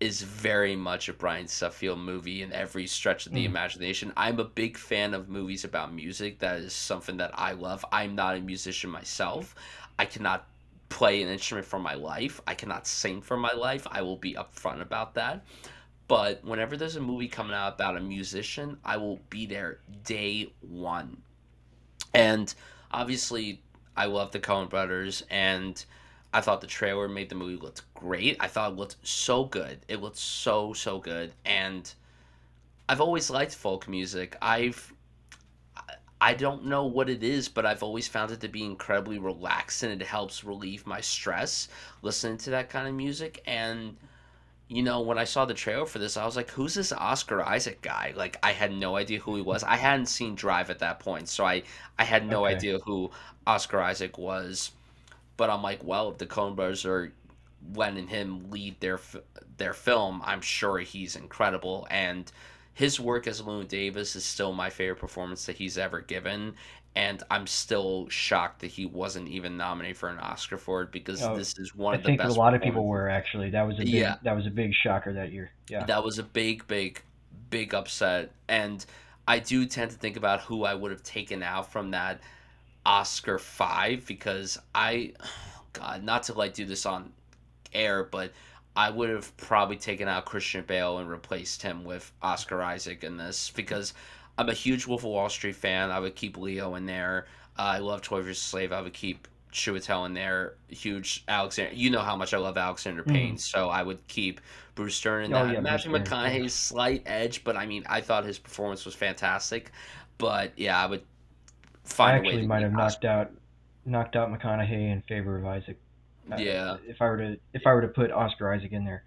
A: is very much a Brian Suffield movie in every stretch of the
B: Mm.
A: imagination. I'm a big fan of movies about music. That is something that I love. I'm not a musician myself. I cannot play an instrument for my life. I cannot sing for my life. I will be upfront about that. But whenever there's a movie coming out about a musician, I will be there day one. And obviously, I love the Coen brothers, and I thought the trailer made the movie look great. I thought it looked so good. It looked so so good, and I've always liked folk music. I've I- don't know what it is, but I've always found it to be incredibly relaxing. It helps relieve my stress listening to that kind of music. And you know, when I saw the trailer for this, I was like, "Who's this Oscar Isaac guy?" Like, I had no idea who he was. I hadn't seen Drive at that point, so I I had no
B: Okay.
A: idea who Oscar Isaac was. But I'm like, well, if the Coen Brothers are letting him lead their their film, I'm sure he's incredible. And his work as Llewyn Davis is still my favorite performance that he's ever given. And I'm still shocked that he wasn't even nominated for an Oscar for it because
B: Oh,
A: this is one
B: I
A: of the
B: think a lot of people were actually. That was a big,
A: Yeah.
B: that was a big shocker that year. Yeah.
A: that was a big, big, big upset. And I do tend to think about who I would have taken out from that Oscar five because I, God, not to like do this on air, but I would have probably taken out Christian Bale and replaced him with Oscar Isaac in this because I'm a huge Wolf of Wall Street fan. I would keep Leo in there. Uh, I love Toy vs. Slave. I would keep Chiwetel in there. Huge Alexander. You know how much I love Alexander Payne, so I would keep Bruce Dern in
B: Oh,
A: that.
B: yeah,
A: Matthew
B: Stern,
A: McConaughey's slight edge, but I mean, I thought his performance was fantastic. But yeah, I would
B: I
A: find a way
B: actually might have
A: Oscar-
B: knocked out knocked out McConaughey in favor of Isaac.
A: Yeah.
B: If I were to if I were to put Oscar Isaac in there,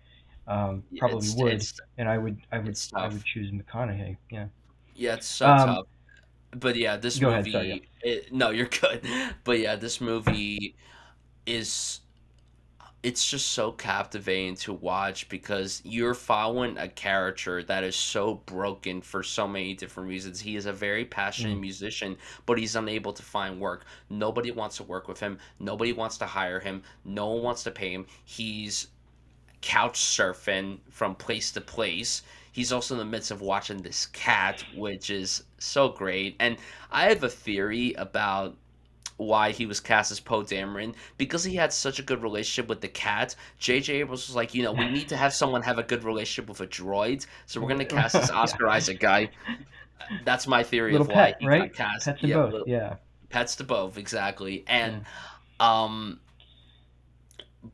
B: um, probably
A: It's-
B: would,
A: it's-
B: and I would I would I would choose McConaughey. Yeah.
A: Yeah, it's so
B: Um,
A: tough. But yeah, this
B: Go ahead,
A: movie.
B: sorry,
A: it, no, you're good. But yeah, this movie is. It's just so captivating to watch because you're following a character that is so broken for so many different reasons. He is a very passionate
B: Mm.
A: musician, but he's unable to find work. Nobody wants to work with him. Nobody wants to hire him. No one wants to pay him. He's couch surfing from place to place. He's also in the midst of watching this cat, which is so great. And I have a theory about why he was cast as Poe Dameron because he had such a good relationship with the cat. J.J. Abrams was like, you know, we need to have someone have a good relationship with a droid, so we're gonna cast this Oscar Isaac guy. That's my theory
B: Little
A: of why
B: pet,
A: he
B: right?
A: got cast.
B: Pets
A: yeah,
B: both.
A: little-
B: Yeah.
A: pets to both exactly, and um,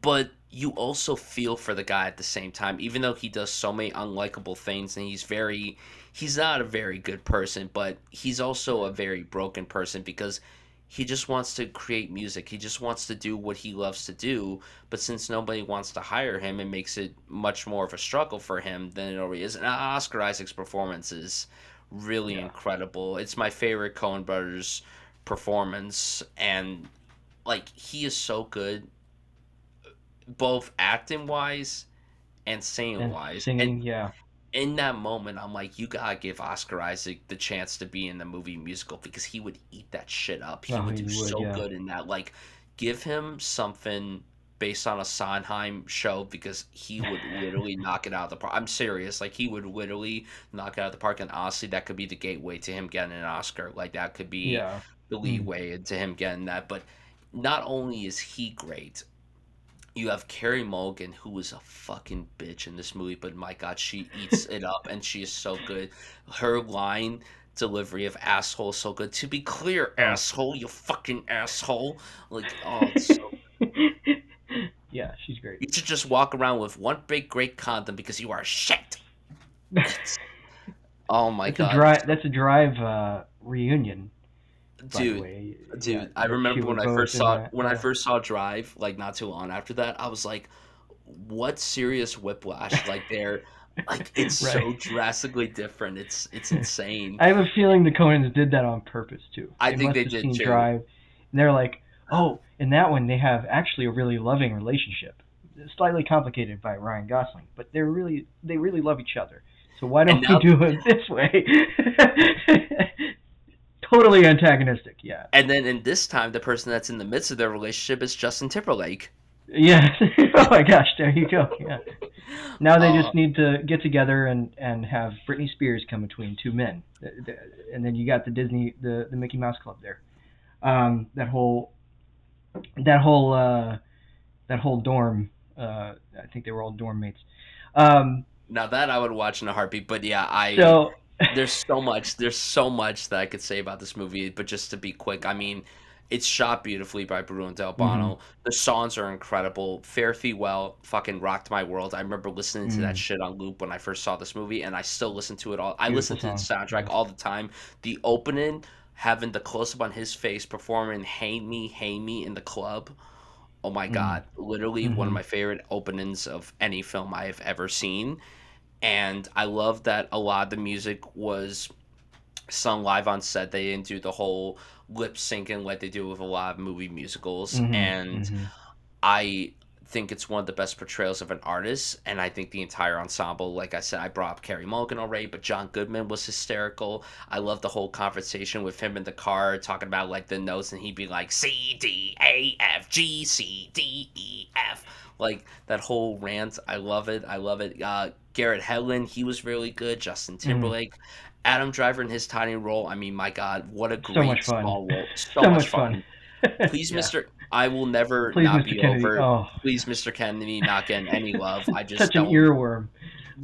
A: but you also feel for the guy at the same time, even though he does so many unlikable things and he's very he's not a very good person, but he's also a very broken person because he just wants to create music. He just wants to do what he loves to do. But since nobody wants to hire him, it makes it much more of a struggle for him than it already is. And Oscar Isaac's performance is really
B: Yeah.
A: incredible. It's my favorite Coen Brothers performance, and like he is so good, both acting wise and singing
B: And
A: wise.
B: singing,
A: And
B: yeah.
A: In that moment, I'm like, you gotta give Oscar Isaac the chance to be in the movie musical because he would eat that shit up. He
B: Oh,
A: would
B: he
A: do
B: would,
A: so
B: yeah.
A: good in that. Like, give him something based on a Sondheim show because he would literally knock it out of the park. I'm serious. Like, he would literally knock it out of the park, and honestly, that could be the gateway to him getting an Oscar. Like, that could be
B: Yeah.
A: the
B: Mm.
A: leeway into him getting that. But not only is he great, you have Carey Mulligan, who is a fucking bitch in this movie, but my god, she eats it up and she is so good. Her line delivery of asshole is so good. To be clear, asshole, you fucking asshole. Like, oh, it's so
B: yeah, she's great.
A: you should just walk around with one big great condom because you are shit. Oh my
B: That's
A: god.
B: a drive. That's a drive uh, reunion.
A: Dude,
B: way.
A: Dude,
B: Yeah,
A: I remember when I first saw
B: that,
A: when I first saw Drive, like not too long after that, I was like, "What serious whiplash!" Like they're like it's so drastically different. It's it's insane.
B: I have a feeling the Coens did that on purpose too.
A: I think they did, too.
B: Drive, and they're like, "Oh, in that one they have actually a really loving relationship, slightly complicated by Ryan Gosling, but they're really they really love each other. So why don't
A: now-
B: we do it this way?" Totally antagonistic. Yeah.
A: And then in this time, the person that's in the midst of their relationship is Justin Timberlake.
B: Yeah. oh my gosh, there you go. Yeah. Now they
A: Uh,
B: just need to get together and and have Britney Spears come between two men, and then you got the Disney the the Mickey Mouse Club there. Um, that whole that whole uh, that whole dorm. Uh, I think they were all dorm mates. Um,
A: Now that I would watch in a heartbeat, but yeah, I
B: so
A: there's so much there's so much that I could say about this movie, but just to be quick, I mean, it's shot beautifully by Bruno Delbonnel.
B: Mm-hmm.
A: The songs are incredible. Fare Thee Well fucking rocked my world. I remember listening to that
B: Mm.
A: shit on loop when I first saw this movie, and I still listen to it all. I
B: Beautiful
A: listen to the soundtrack all the time. The opening, having the close up on his face performing "Hey Me, Hey Me" in the club. Oh my
B: Mm.
A: god! Literally one of
B: Mhm.
A: my favorite openings of any film I have ever seen and I love that a lot of the music was sung live on set. They didn't do the whole lip syncing like they do with a lot of movie musicals,
B: mhm,
A: and
B: mhm.
A: I think it's one of the best portrayals of an artist. And I think the entire ensemble, like I said, I brought up Carey Mulligan already, but John Goodman was hysterical. I love the whole conversation with him in the car talking about like the notes, and he'd be like C D A F G C D E F. Like that whole rant, I love it. I love it. Uh, Garrett Hedlund, he was really good. Justin
B: Mm-hmm.
A: Timberlake, Adam Driver in his tiny role. I mean, my God, what a
B: So
A: great
B: fun.
A: small role. So,
B: So
A: much,
B: much
A: fun.
B: fun.
A: Please,
B: Yeah.
A: Mister, I will never
B: Please,
A: not
B: Mr.
A: be
B: Kennedy.
A: over.
B: Oh,
A: Please, Mr. Kennedy, not getting any love. I just
B: such an
A: don't
B: earworm.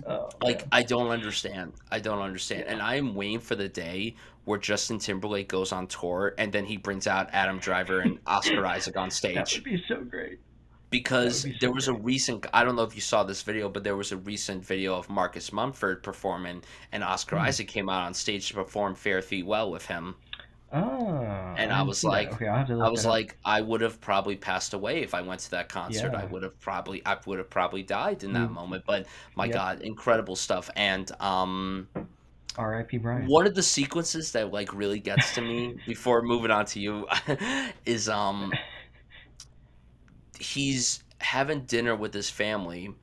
B: Oh,
A: like.
B: yeah.
A: I don't understand. I don't understand, and I am waiting for the day where Justin Timberlake goes on tour and then he brings out Adam Driver and Oscar Isaac on stage.
B: that would be so great.
A: Because
B: be
A: there was a recent. I don't know if you saw this video, but there was a recent video of Marcus Mumford performing, and Oscar
B: Hmm.
A: Isaac came out on stage to perform "Fare Thee Well" with him.
B: Oh.
A: And I
B: didn't
A: was like-
B: okay, I'll have to look
A: I was
B: that up.
A: like, I would have probably passed away if I went to that concert. I would have probably, I would have probably died in that
B: Mm.
A: moment. But my. God, incredible stuff. And um,
B: R.I.P. Brian.
A: one of the sequences that like really gets to me before moving on to you is um, he's having dinner with his family,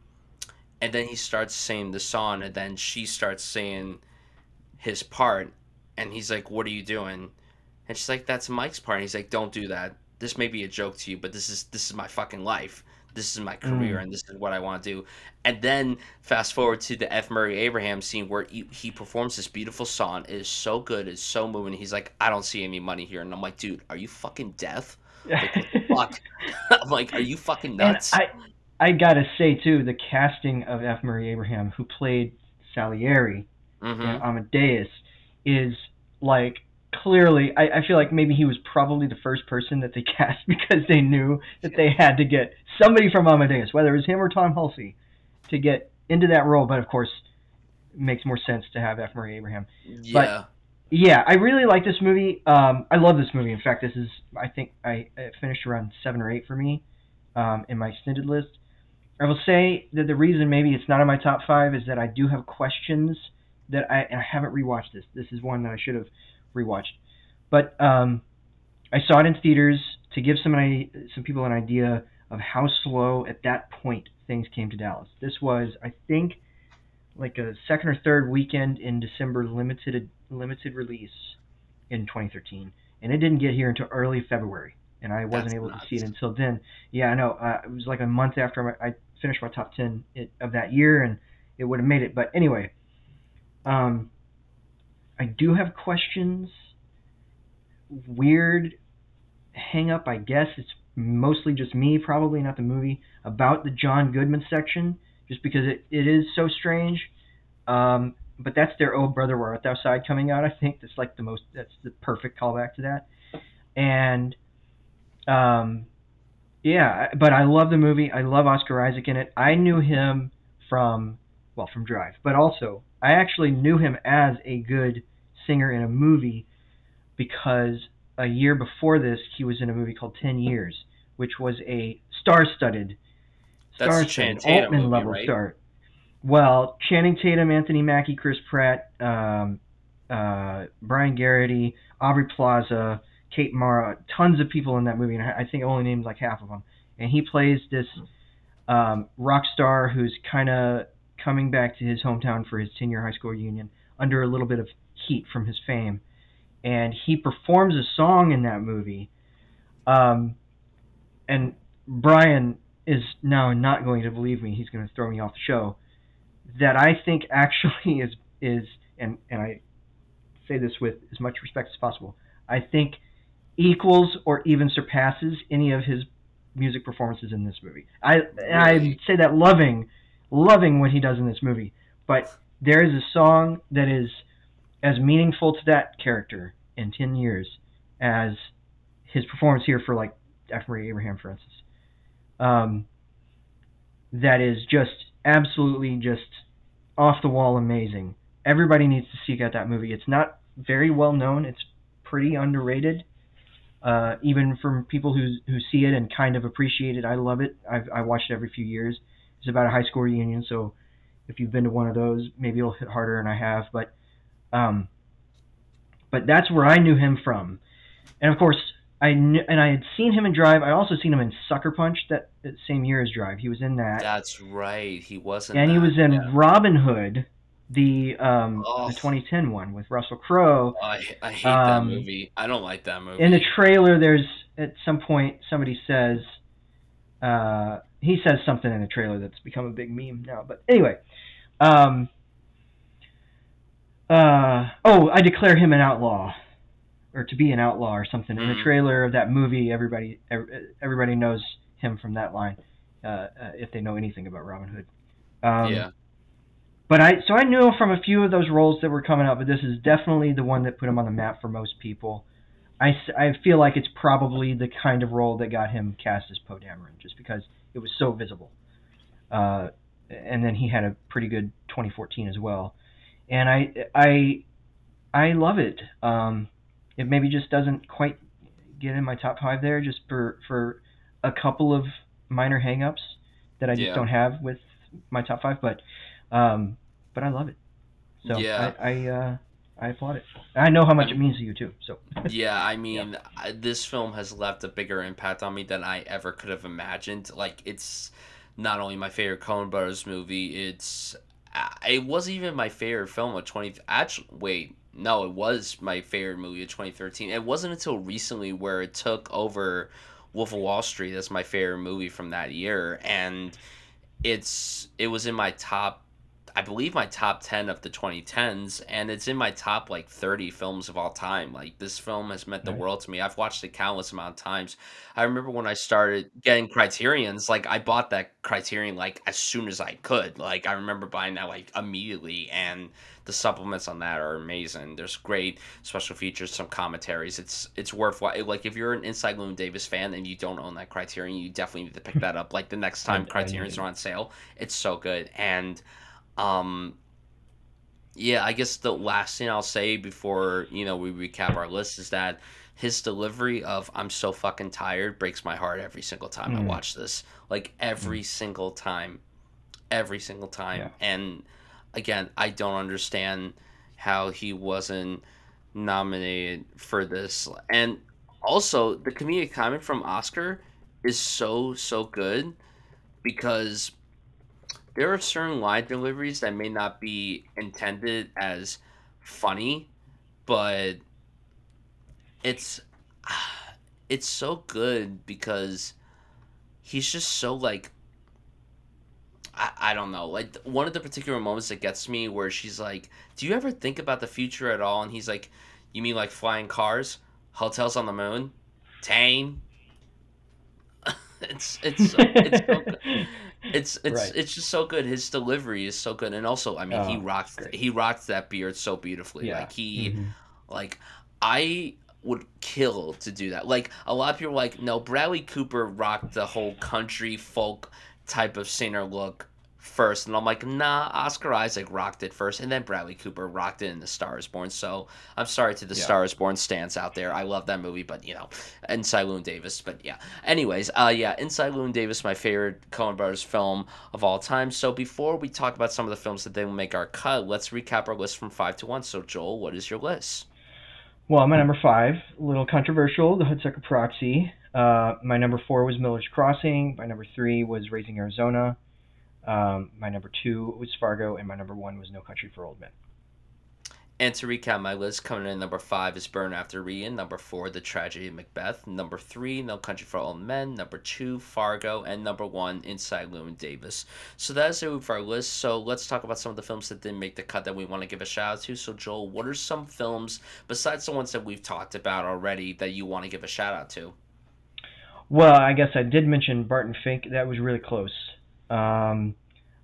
A: and then he starts saying the song, and then she starts saying his part, and he's like, "What are you doing?" And she's like, "That's Mike's part." And he's like, "Don't do that. This may be a joke to you, but this is this is my fucking life. This is my career,
B: Mm.
A: and this is what I want to do." And then fast forward to the F. Murray Abraham scene where he, he performs this beautiful song. It is so good. It's so moving. He's like, "I don't see any money here," and I'm like, "Dude, are you fucking deaf?" Fuck. I'm like, "Are you fucking
B: And
A: nuts?"
B: I, I gotta say too, the casting of F. Murray Abraham, who played Salieri
A: hmm
B: in Amadeus, is like clearly, I, I feel like maybe he was probably the first person that they cast because they knew that they had to get somebody from Amadeus, whether it was him or Tom Hulce, to get into that role. But of course, it makes more sense to have F. Murray Abraham.
A: Yeah.
B: Yeah, I really like this movie. Um, I love this movie. In fact, this is I think I finished around seven or eight for me um, in my extended list. I will say that the reason maybe it's not in my top five is that I do have questions that I, I haven't rewatched this. This is one that I should have rewatched, but um, I saw it in theaters to give some some people an idea of how slow at that point things came to Dallas. This was I think like a second or third weekend in December limited limited release in 2013, and it didn't get here until early February, and I wasn't
A: That's
B: able
A: nuts.
B: to see it until then. Yeah, I know. Uh, it was like a month after my, I finished my top 10 it, of that year, and it would have made it. But anyway, um, I do have questions. Weird hang up, I guess. It's mostly just me, probably not the movie, about the John Goodman section, just because it, it is so strange. Um, but that's their "Oh Brother Where Art Thou" side coming out. I think that's like the most. That's the perfect callback to that. And, um, yeah. But I love the movie. I love Oscar Isaac in it. I knew him from well from Drive, but also I actually knew him as a good singer in a movie because a year before this he was in a movie called Ten Years, which was a star-studded,
A: That's the
B: star-studded
A: Channing Tatum
B: Altman
A: movie,
B: level
A: right?
B: star. Well, Channing Tatum, Anthony Mackie, Chris Pratt, um, uh, Brian Geraghty, Aubrey Plaza, Kate Mara, tons of people in that movie, and I think I only named like half of them. And he plays this um, rock star who's kind of coming back to his hometown for his 10-year high school reunion under a little bit of heat from his fame, and he performs a song in that movie. Um, and Brian is now not going to believe me. He's going to throw me off the show. That I think actually is is and and I say this with as much respect as possible. I think equals or even surpasses any of his music performances in this movie. I and I say that loving loving what he does in this movie, but there is a song that is as meaningful to that character in 10 years as his performance here for like F. Murray Abraham, for instance. Um, that is just absolutely just off the wall amazing. Everybody needs to seek out that movie. It's not very well known. It's pretty underrated, uh, even from people who who see it and kind of appreciate it. I love it. I've I watch it every few years. It's about a high school reunion, so if you've been to one of those, maybe it'll hit harder, and I have. But um, but that's where I knew him from, and of course I knew, and I had seen him in Drive. I also seen him in Sucker Punch that, that same year as Drive. He was in that,
A: That's right. He wasn't.
B: and he was in
A: yeah.
B: Robin Hood, the um
A: Oh.
B: the 2010 one with Russell Crowe.
A: I, I hate
B: Um,
A: that movie. I don't like that movie.
B: In the trailer, there's at some point somebody says, uh, he says something in the trailer that's become a big meme now. But anyway, um, uh, oh, I declare him an outlaw, or to be an outlaw, or something. In the
A: Mhm.
B: trailer of that movie, everybody everybody knows him from that line, uh, uh, if they know anything about Robin Hood. Um,
A: yeah.
B: but I so I knew him from a few of those roles that were coming up, but this is definitely the one that put him on the map for most people. I, I feel like it's probably the kind of role that got him cast as Poe Dameron, just because it was so visible. Uh, and then he had a pretty good 2014 as well, and I I I love it. Um, it maybe just doesn't quite get in my top five there, just for for a couple of minor hangups that I just
A: Yeah.
B: don't have with my top five, but um, but I love it. So
A: Yeah.
B: I I, uh, I applaud it. I know how much it means to you too. So
A: Yeah, I mean, I, this film has left a bigger impact on me than I ever could have imagined. Like, it's not only my favorite Coen Brothers movie, it's uh, it wasn't even my favorite film of twenty. Actually, wait, no, it was my favorite movie of twenty thirteen. It wasn't until recently where it took over Wolf of Wall Street as my favorite movie from that year, and it's it was in my top. I believe my top 10 of the 2010s and it's in my top like 30 films of all time. Like this film has meant the world to me. I've watched it countless amount of times. I remember when I started getting Criterions, like I bought that Criterion like as soon as I could. Like I remember buying that like immediately and the supplements on that are amazing. There's great special features, some commentaries. It's it's worthwhile. Like if you're an Inside Llewyn Davis fan and you don't own that Criterion, you definitely need to pick that up. Like the next
B: I,
A: time
B: I
A: Criterion's
B: need
A: are on sale, it's so good. And um yeah, I guess the last thing I'll say before, you know, we recap our list is that his delivery of I'm so fucking tired breaks my heart every single time I
B: Mm,
A: watch this. Like
B: mm,
A: every single time. Every single
B: yeah.
A: time. And again, I don't understand how he wasn't nominated for this. And also, the comedic timing from Oscar is so so good because there are certain line deliveries that may not be intended as funny, but it's it's so good because he's just so like I, I don't know like one of the particular moments that gets me where she's like do you ever think about the future at all? And he's like you mean like flying cars? Hotels on the moon? Tang it's it's so it's so good it's it's
B: right.
A: it's just so good his delivery is so good and also i mean he
B: Oh, it's
A: rocked he rocked that beard so beautifully
B: Yeah.
A: like he
B: hmm
A: like I would kill to do that. Like a lot of people are like, no, Bradley Cooper rocked the whole country folk type of singer look first, and I'm like, nah, Oscar Isaac rocked it first, and then Bradley Cooper rocked it in The Star Is Born. So I'm sorry to the
B: Yeah.
A: Star Is Born stands out there. I love that movie, but you know, and Llewyn Davis. But yeah. Anyways, uh, yeah, Inside Llewyn Davis, my favorite Coen Brothers film of all time. So before we talk about some of the films that didn't make our cut, let's recap our list from five to one. So Joel, what is your list?
B: Well, my number five, a little controversial, The Hudsucker Proxy. Uh, my number four was Miller's Crossing. My number three was Raising Arizona. Um, my number two was Fargo, and my number one was No Country for Old Men.
A: And to recap my list, coming in number five is Burn After Reading. Number four, The Tragedy of Macbeth. Number three, No Country for Old Men. Number two, Fargo. And number one, Inside Llewyn Davis. So that's it for our list. So let's talk about some of the films that didn't make the cut that we want to give a shout out to. So, Joel, what are some films, besides the ones that we've talked about already, that you want to give a shout out to?
B: Well, I guess I did mention Barton Fink. That was really close. Um,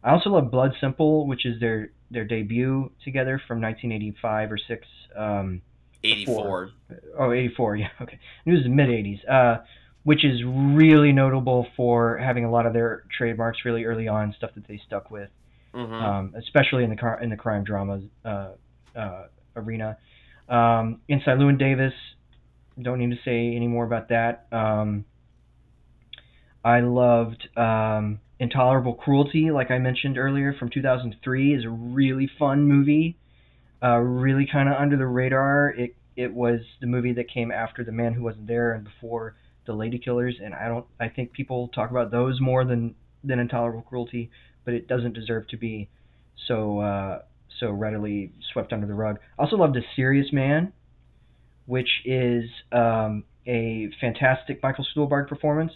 B: I also love Blood Simple, which is their their debut together from 1985 or six. Um, or
A: 84.
B: Oh, 84, yeah, okay. It was the mid 80s, uh, which is really notable for having a lot of their trademarks really early on, stuff that they stuck with,
A: Mm-hmm.
B: um, especially in the car- in the crime drama uh, uh, arena. Um, Inside Llewyn Davis, don't need to say any more about that. Um, I loved um, Intolerable Cruelty, like I mentioned earlier, from 2003, is a really fun movie uh, really kind of under the radar. It it was the movie that came after The Man Who Wasn't There and before The Ladykillers, and I don't I think people talk about those more than than Intolerable Cruelty, but it doesn't deserve to be so uh, so readily swept under the rug. I also loved A Serious Man, which is um, a fantastic Michael Stuhlbarg performance.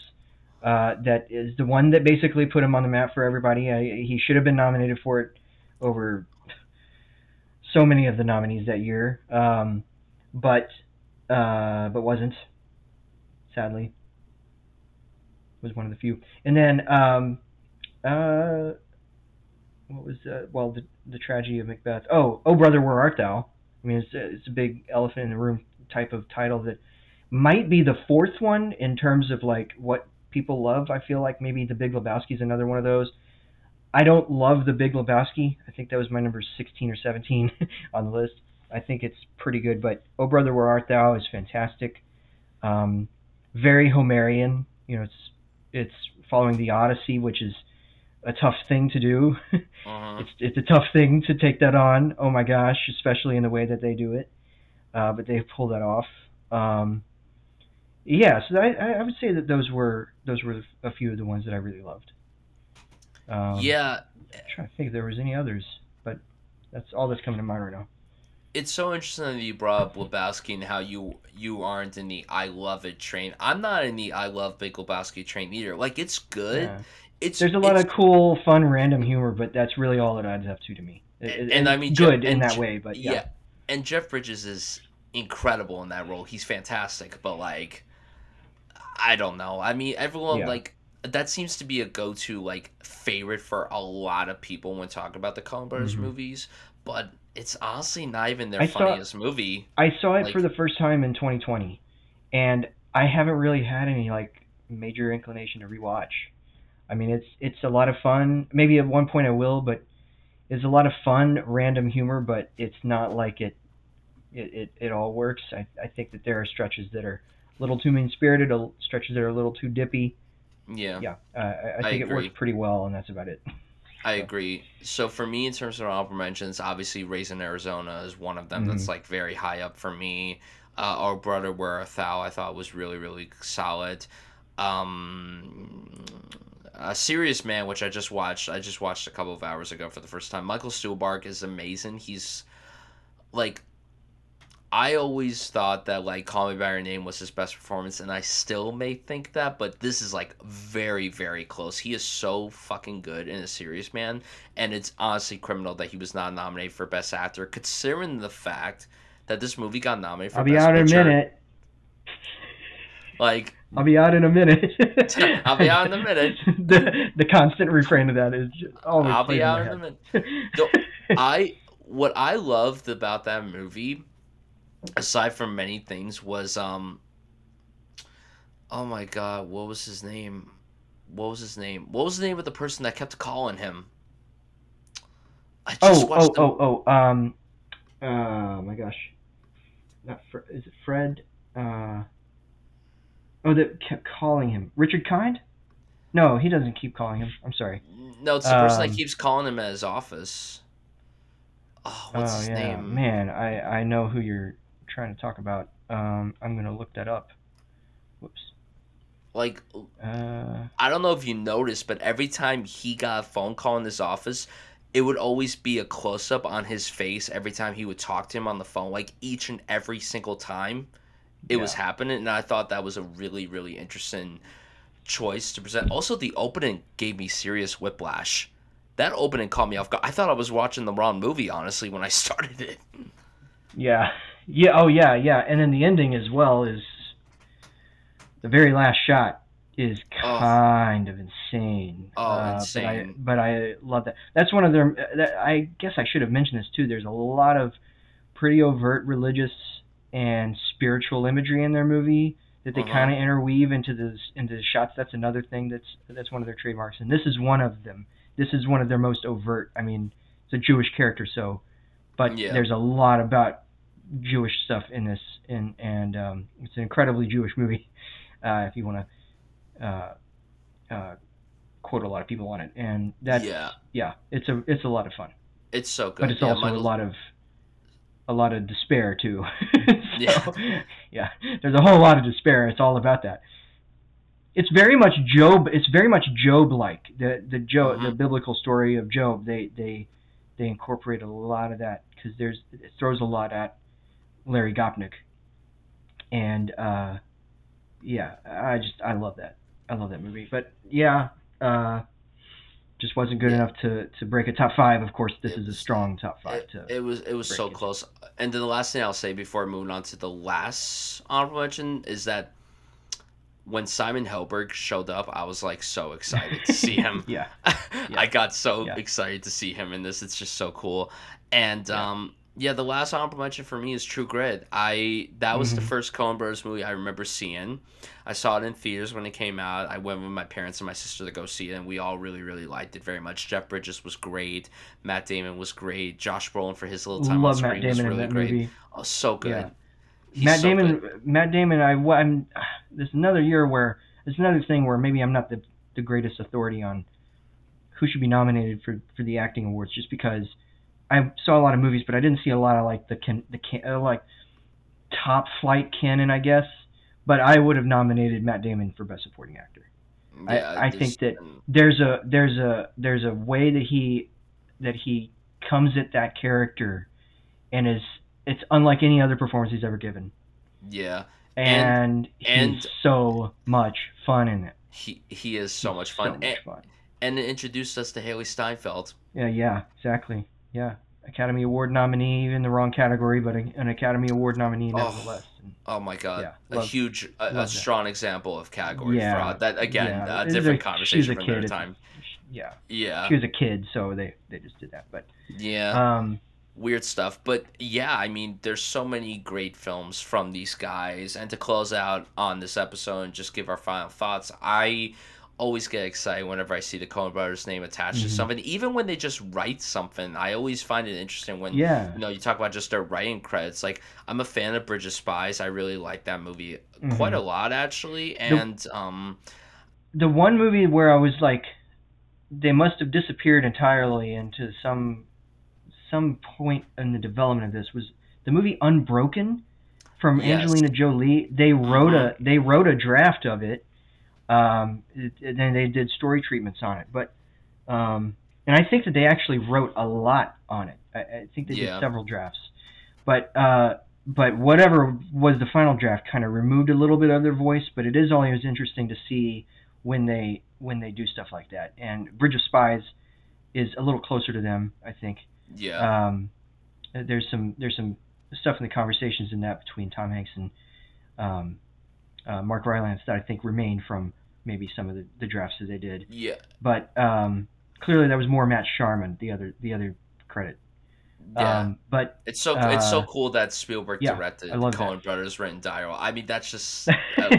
B: Uh, that is the one that basically put him on the map for everybody. I, he should have been nominated for it over so many of the nominees that year, um, but uh, but wasn't. Sadly, was one of the few. And then um, uh, what was uh, well the the tragedy of Macbeth? Oh, oh brother, where art thou? I mean, it's it's a big elephant in the room type of title that might be the fourth one in terms of like what people love. I feel like maybe The Big Lebowski is another one of those. I don't love The Big Lebowski. I think that was my number 16 or 17 on the list. I think it's pretty good, but Oh Brother Where Art Thou is fantastic. Um, very Homerian. You know, it's it's following the Odyssey, which is a tough thing to do.
A: Uh-huh.
B: it's it's a tough thing to take that on. Oh my gosh, especially in the way that they do it. Uh, but they pull that off. Um, yeah, so I, I would say that those were those were a few of the ones that I really loved. Um,
A: Yeah,
B: I'm trying to think if there was any others, but that's all that's coming to mind right now.
A: it's so interesting that you brought up Lebowski and how you you aren't in the I love it train. I'm not in the I love Big Lebowski train either. Like it's good.
B: Yeah.
A: It's
B: There's a lot of cool, fun, random humor, but that's really all it adds up to to me. It-
A: And- and I mean,
B: good in that
A: Je-
B: way, but yeah.
A: yeah. And Jeff Bridges is incredible in that role. He's fantastic, but like I don't know. I mean, everyone
B: Yeah.
A: like that seems to be a go-to like favorite for a lot of people when talking about the Coen Brothers
B: Mhm.
A: movies, but it's honestly not even their
B: I saw-
A: funniest movie.
B: I saw it
A: Like-
B: for the first time in 2020, and I haven't really had any like major inclination to rewatch. I mean, it's it's a lot of fun. Maybe at one point I will, but it's a lot of fun, random humor. But it's not like it it, it, it all works. I, I think that there are stretches that are little too mean spirited, stretches that are a little too dippy.
A: Yeah.
B: Yeah, uh, I, I
A: I
B: think it works pretty well, and that's about it.
A: I agree. So for me, in terms of honorable mentions, obviously Raising Arizona is one of them that's
B: Mhm.
A: like very high up for me. Uh, Our Brother Where Art Thou I thought was really really solid. Um, a Serious Man, which I just watched, I just watched a couple of hours ago for the first time. Michael Stuhlbarg is amazing. He's like. I always thought that like Call Me by Your Name was his best performance, and I still may think that, but this is like very, very close. He is so fucking good in a serious man, and it's honestly criminal that he was not nominated for Best Actor, considering the fact that this movie got nominated for
B: I'll be
A: Best
B: out in a minute.
A: Like,
B: I'll be out in a minute.
A: I'll be out in a minute.
B: the the constant refrain of that is always
A: I'll be out in a minute. Don't- I what I loved about that movie, aside from many things, was um. Oh my god, what was his name? What was his name? What was the name of the person that kept calling him? I just
B: Oh,
A: watched
B: oh, oh, oh, um, oh my gosh, not Fre- is it Fred? Uh, oh, that kept calling him Richard Kind. No, he doesn't keep calling him. I'm sorry.
A: No, it's the person
B: um,
A: that keeps calling him at his office. Oh, what's
B: oh
A: his
B: yeah,
A: name?
B: man, I I know who you're trying to talk about. Um, I'm gonna look that up. Whoops.
A: Like,
B: Uh,
A: I don't know if you noticed, but every time he got a phone call in his office, it would always be a close up on his face every time he would talk to him on the phone, like each and every single time it was happening. And I thought that was a really, really interesting choice to present. Also, the opening gave me serious whiplash. That opening caught me off guard. I thought I was watching the wrong movie, honestly, when I started it.
B: Yeah. Yeah. Oh, yeah. Yeah. And then the ending as well is the very last shot is
A: Oh.
B: kind of insane.
A: Oh,
B: But I,
A: insane.
B: but I love that. That's one of their. That, I guess I should have mentioned this too. There's a lot of pretty overt religious and spiritual imagery in their movie that they
A: Uh-huh.
B: kind of interweave into the into the shots. That's another thing that's that's one of their trademarks, and this is one of them. This is one of their most overt. I mean, it's a Jewish character, so, but
A: Yeah.
B: there's a lot about Jewish stuff in this, and and um, it's an incredibly Jewish movie. Uh, if you want to uh, uh, quote a lot of people on it, and that's
A: Yeah.
B: yeah, it's a it's a lot of fun,
A: It's so good.
B: but it's
A: Yeah,
B: also a lot of a lot of despair too.
A: Yeah.
B: so, yeah, there's a whole lot of despair. It's all about that. It's very much Job. It's very much Job-like. The the Job the
A: Mhm.
B: biblical story of Job. They they they incorporate a lot of that because there's it throws a lot at Larry Gopnik, and uh, yeah, I just I love that. I love that movie. But yeah, uh, just wasn't good
A: Yeah.
B: enough to to break a top five. Of course, this
A: It
B: is a strong top five.
A: It,
B: to
A: it was it was so
B: it.
A: close. And then the last thing I'll say before moving on to the last honorable mention is that when Simon Helberg showed up, I was like so excited to see him.
B: yeah,
A: I got so
B: Yeah.
A: excited to see him in this. It's just so cool. And
B: Yeah.
A: um yeah, the last honorable mention for me is True Grit. I that was the
B: Mhm.
A: first Coen Brothers movie I remember seeing. I saw it in theaters when it came out. I went with my parents and my sister to go see it, and we all really, really liked it very much. Jeff Bridges was great. Matt Damon was great. Josh Brolin for his little time
B: love
A: on
B: Matt
A: screen was really great.
B: movie.
A: Oh, so good.
B: Yeah. Matt
A: so
B: Damon.
A: good.
B: Matt Damon. I I'm. There's another year where there's another thing where maybe I'm not the the greatest authority on who should be nominated for for the acting awards, just because I saw a lot of movies, but I didn't see a lot of like the can the can uh, like top flight canon, I guess. But I would have nominated Matt Damon for best supporting actor. I-
A: Yeah,
B: I
A: there's-
B: think that- there's a there's a there's a way that he that he comes at that character and is it's unlike any other performance he's ever given,
A: Yeah,
B: and,
A: and-
B: he's so much fun in it.
A: he he is so much fun,
B: So much
A: and,
B: fun.
A: and it introduced us to Hailee Steinfeld.
B: Yeah, yeah, exactly. Yeah, Academy Award nominee in the wrong category, but a, an Academy Award nominee
A: Oh.
B: And
A: Oh my god,
B: Yeah,
A: a
B: love-
A: huge, a, a strong example of category
B: Yeah,
A: fraud. That again,
B: yeah,
A: a different
B: a-
A: conversation for another time.
B: yeah,
A: Yeah,
B: she was a kid, so they they just did that. But
A: yeah.
B: um,
A: weird stuff. But yeah, I mean, there's so many great films from these guys. And to close out on this episode and just give our final thoughts, I always get excited whenever I see the Coen Brothers name attached to
B: Mhm.
A: something. Even when they just write something, I always find it interesting when
B: yeah,
A: you know you talk about just their writing credits. Like I'm a fan of Bridge of Spies. I really like that movie quite
B: Mhm.
A: a lot actually. And um,
B: the one movie where I was like, they must have disappeared entirely into some some point in the development of this was the movie Unbroken from
A: Yes.
B: Angelina Jolie. They wrote a they wrote a draft of it, um, it- and then they did story treatments on it. But um, and I think that they actually wrote a lot on it. I, I think they
A: Yeah.
B: did several drafts, but. Uh, but whatever was the final draft kind of removed a little bit of their voice, but it is always interesting to see when they when they do stuff like that. And Bridge of Spies is a little closer to them, I think.
A: yeah,
B: Um, there's some there's some stuff in the conversations in that between Tom Hanks and um, uh, Mark Rylance that I think remained from maybe some of the, the drafts that they did.
A: yeah,
B: But um, clearly that was more Matt Charman, the other the other credit.
A: yeah.
B: Um, but
A: It's so it's so
B: Uh,
A: cool that Spielberg
B: yeah,
A: directed
B: I love
A: Coen. Brothers written dialogue. I mean, that's just uh,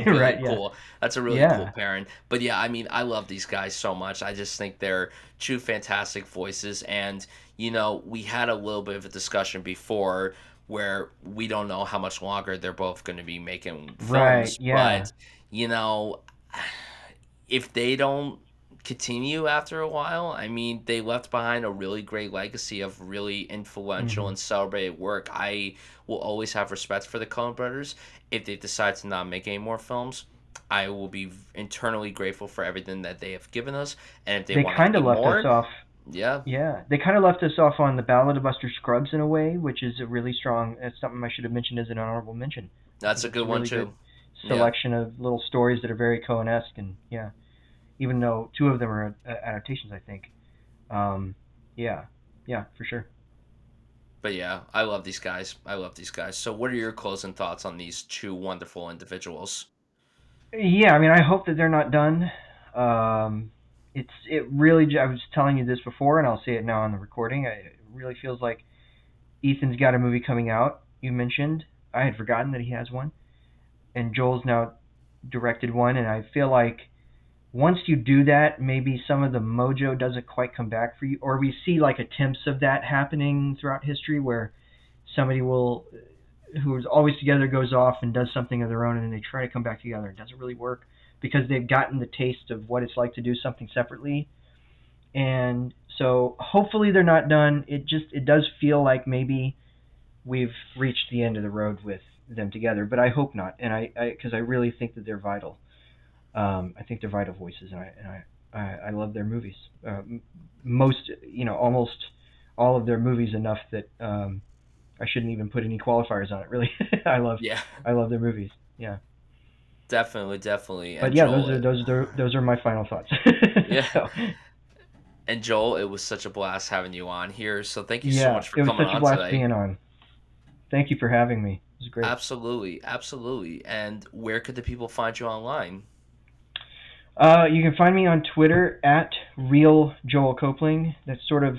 A: really
B: Right, yeah.
A: cool. That's a really
B: Yeah.
A: cool pairing. But yeah, I mean, I love these guys so much. I just think they're true fantastic voices. And you know, we had a little bit of a discussion before where we don't know how much longer they're both going to be making films.
B: Right, yeah.
A: But you know, if they don't continue after a while. I mean, they left behind a really great legacy of really influential
B: Mhm.
A: and celebrated work. I will always have respect for the Coen brothers. If they decide to not make any more films, I will be internally grateful for everything that they have given us. And if they,
B: they
A: want
B: kind of left
A: more,
B: us off
A: yeah,
B: Yeah, they kind of left us off on the Ballad of Buster Scruggs in a way, which is a really strong. It's something I should have mentioned as an honorable mention.
A: that's a good
B: a
A: one
B: really
A: too.
B: good
A: Yeah.
B: Selection of little stories that are very Coen-esque, and yeah, even though two of them are uh, adaptations, I think. Um, yeah, yeah, for sure.
A: But yeah, I love these guys. I love these guys. So, what are your closing thoughts on these two wonderful individuals?
B: Yeah, I mean, I hope that they're not done. Um, it's it really. I was telling you this before, and I'll say it now on the recording. It really feels like Ethan's got a movie coming out. You mentioned I had forgotten that he has one, and Joel's now directed one, and I feel like once you do that, maybe some of the mojo doesn't quite come back for you, or we see like attempts of that happening throughout history, where somebody will who is always together goes off and does something of their own, and then they try to come back together. It doesn't really work because they've gotten the taste of what it's like to do something separately. And so hopefully they're not done. It just it does feel like maybe we've reached the end of the road with them together, but I hope not. And I because I, really think that they're vital. Um, I think they're vital voices, and I and I I, I love their movies. Uh, most you know almost all of their movies enough that um, I shouldn't even put any qualifiers on it. Really, I love
A: Yeah,
B: I love their movies. Yeah.
A: Definitely, definitely.
B: But yeah,
A: Joel,
B: those are those are those are my final thoughts.
A: Yeah.
B: So,
A: And Joel, it was such a blast having you on here. So thank you so much for
B: it was
A: coming
B: such a
A: on
B: blast
A: today.
B: being on. Thank you for having me. It was great.
A: Absolutely, absolutely. And where could the people find you online?
B: Uh, you can find me on Twitter at real Joel Copling. That's sort of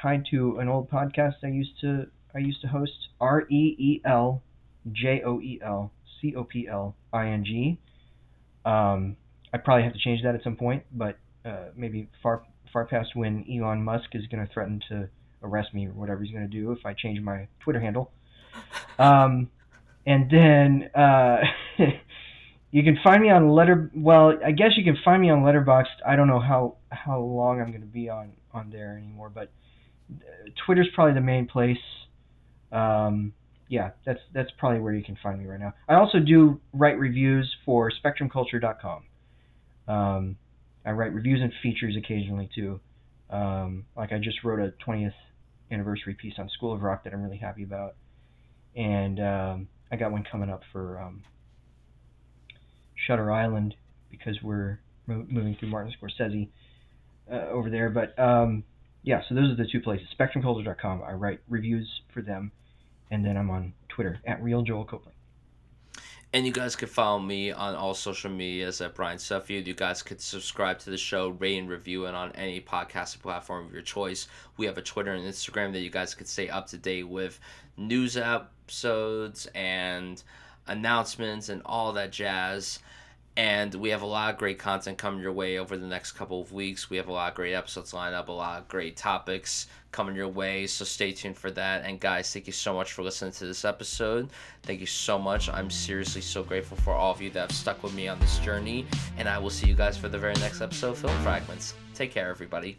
B: tied to an old podcast I used to I used to host. R E E L J O E L C O P L I N G. Um, I probably have to change that at some point, but uh, maybe far far past when Elon Musk is going to threaten to arrest me or whatever he's going to do if I change my Twitter handle. Um, and then uh, you can find me on letter. Well, I guess you can find me on Letterboxd. I don't know how how long I'm going to be on on there anymore, but uh, Twitter's probably the main place. Um, yeah, that's that's probably where you can find me right now. I also do write reviews for SpectrumCulture.com. Um, I write reviews and features occasionally too. Um, like I just wrote a 20th anniversary piece on School of Rock that I'm really happy about. and um, I got one coming up for um, Shutter Island because we're mo- moving through Martin Scorsese uh, over there. But um, yeah, so those are the two places. SpectrumCulture.com. I write reviews for them, and then I'm on Twitter at Real Joel Copling.
A: And you guys can follow me on all social medias at Brian Suffield. You guys could subscribe to the show, rate and review it on any podcast platform of your choice. We have a Twitter and Instagram that you guys could stay up to date with news episodes and announcements and all that jazz. And we have a lot of great content coming your way over the next couple of weeks. We have a lot of great episodes lined up, a lot of great topics coming your way. So stay tuned for that. And guys, thank you so much for listening to this episode. Thank you so much. I'm seriously so grateful for all of you that have stuck with me on this journey. And I will see you guys for the very next episode of Film Fragments. Take care, everybody.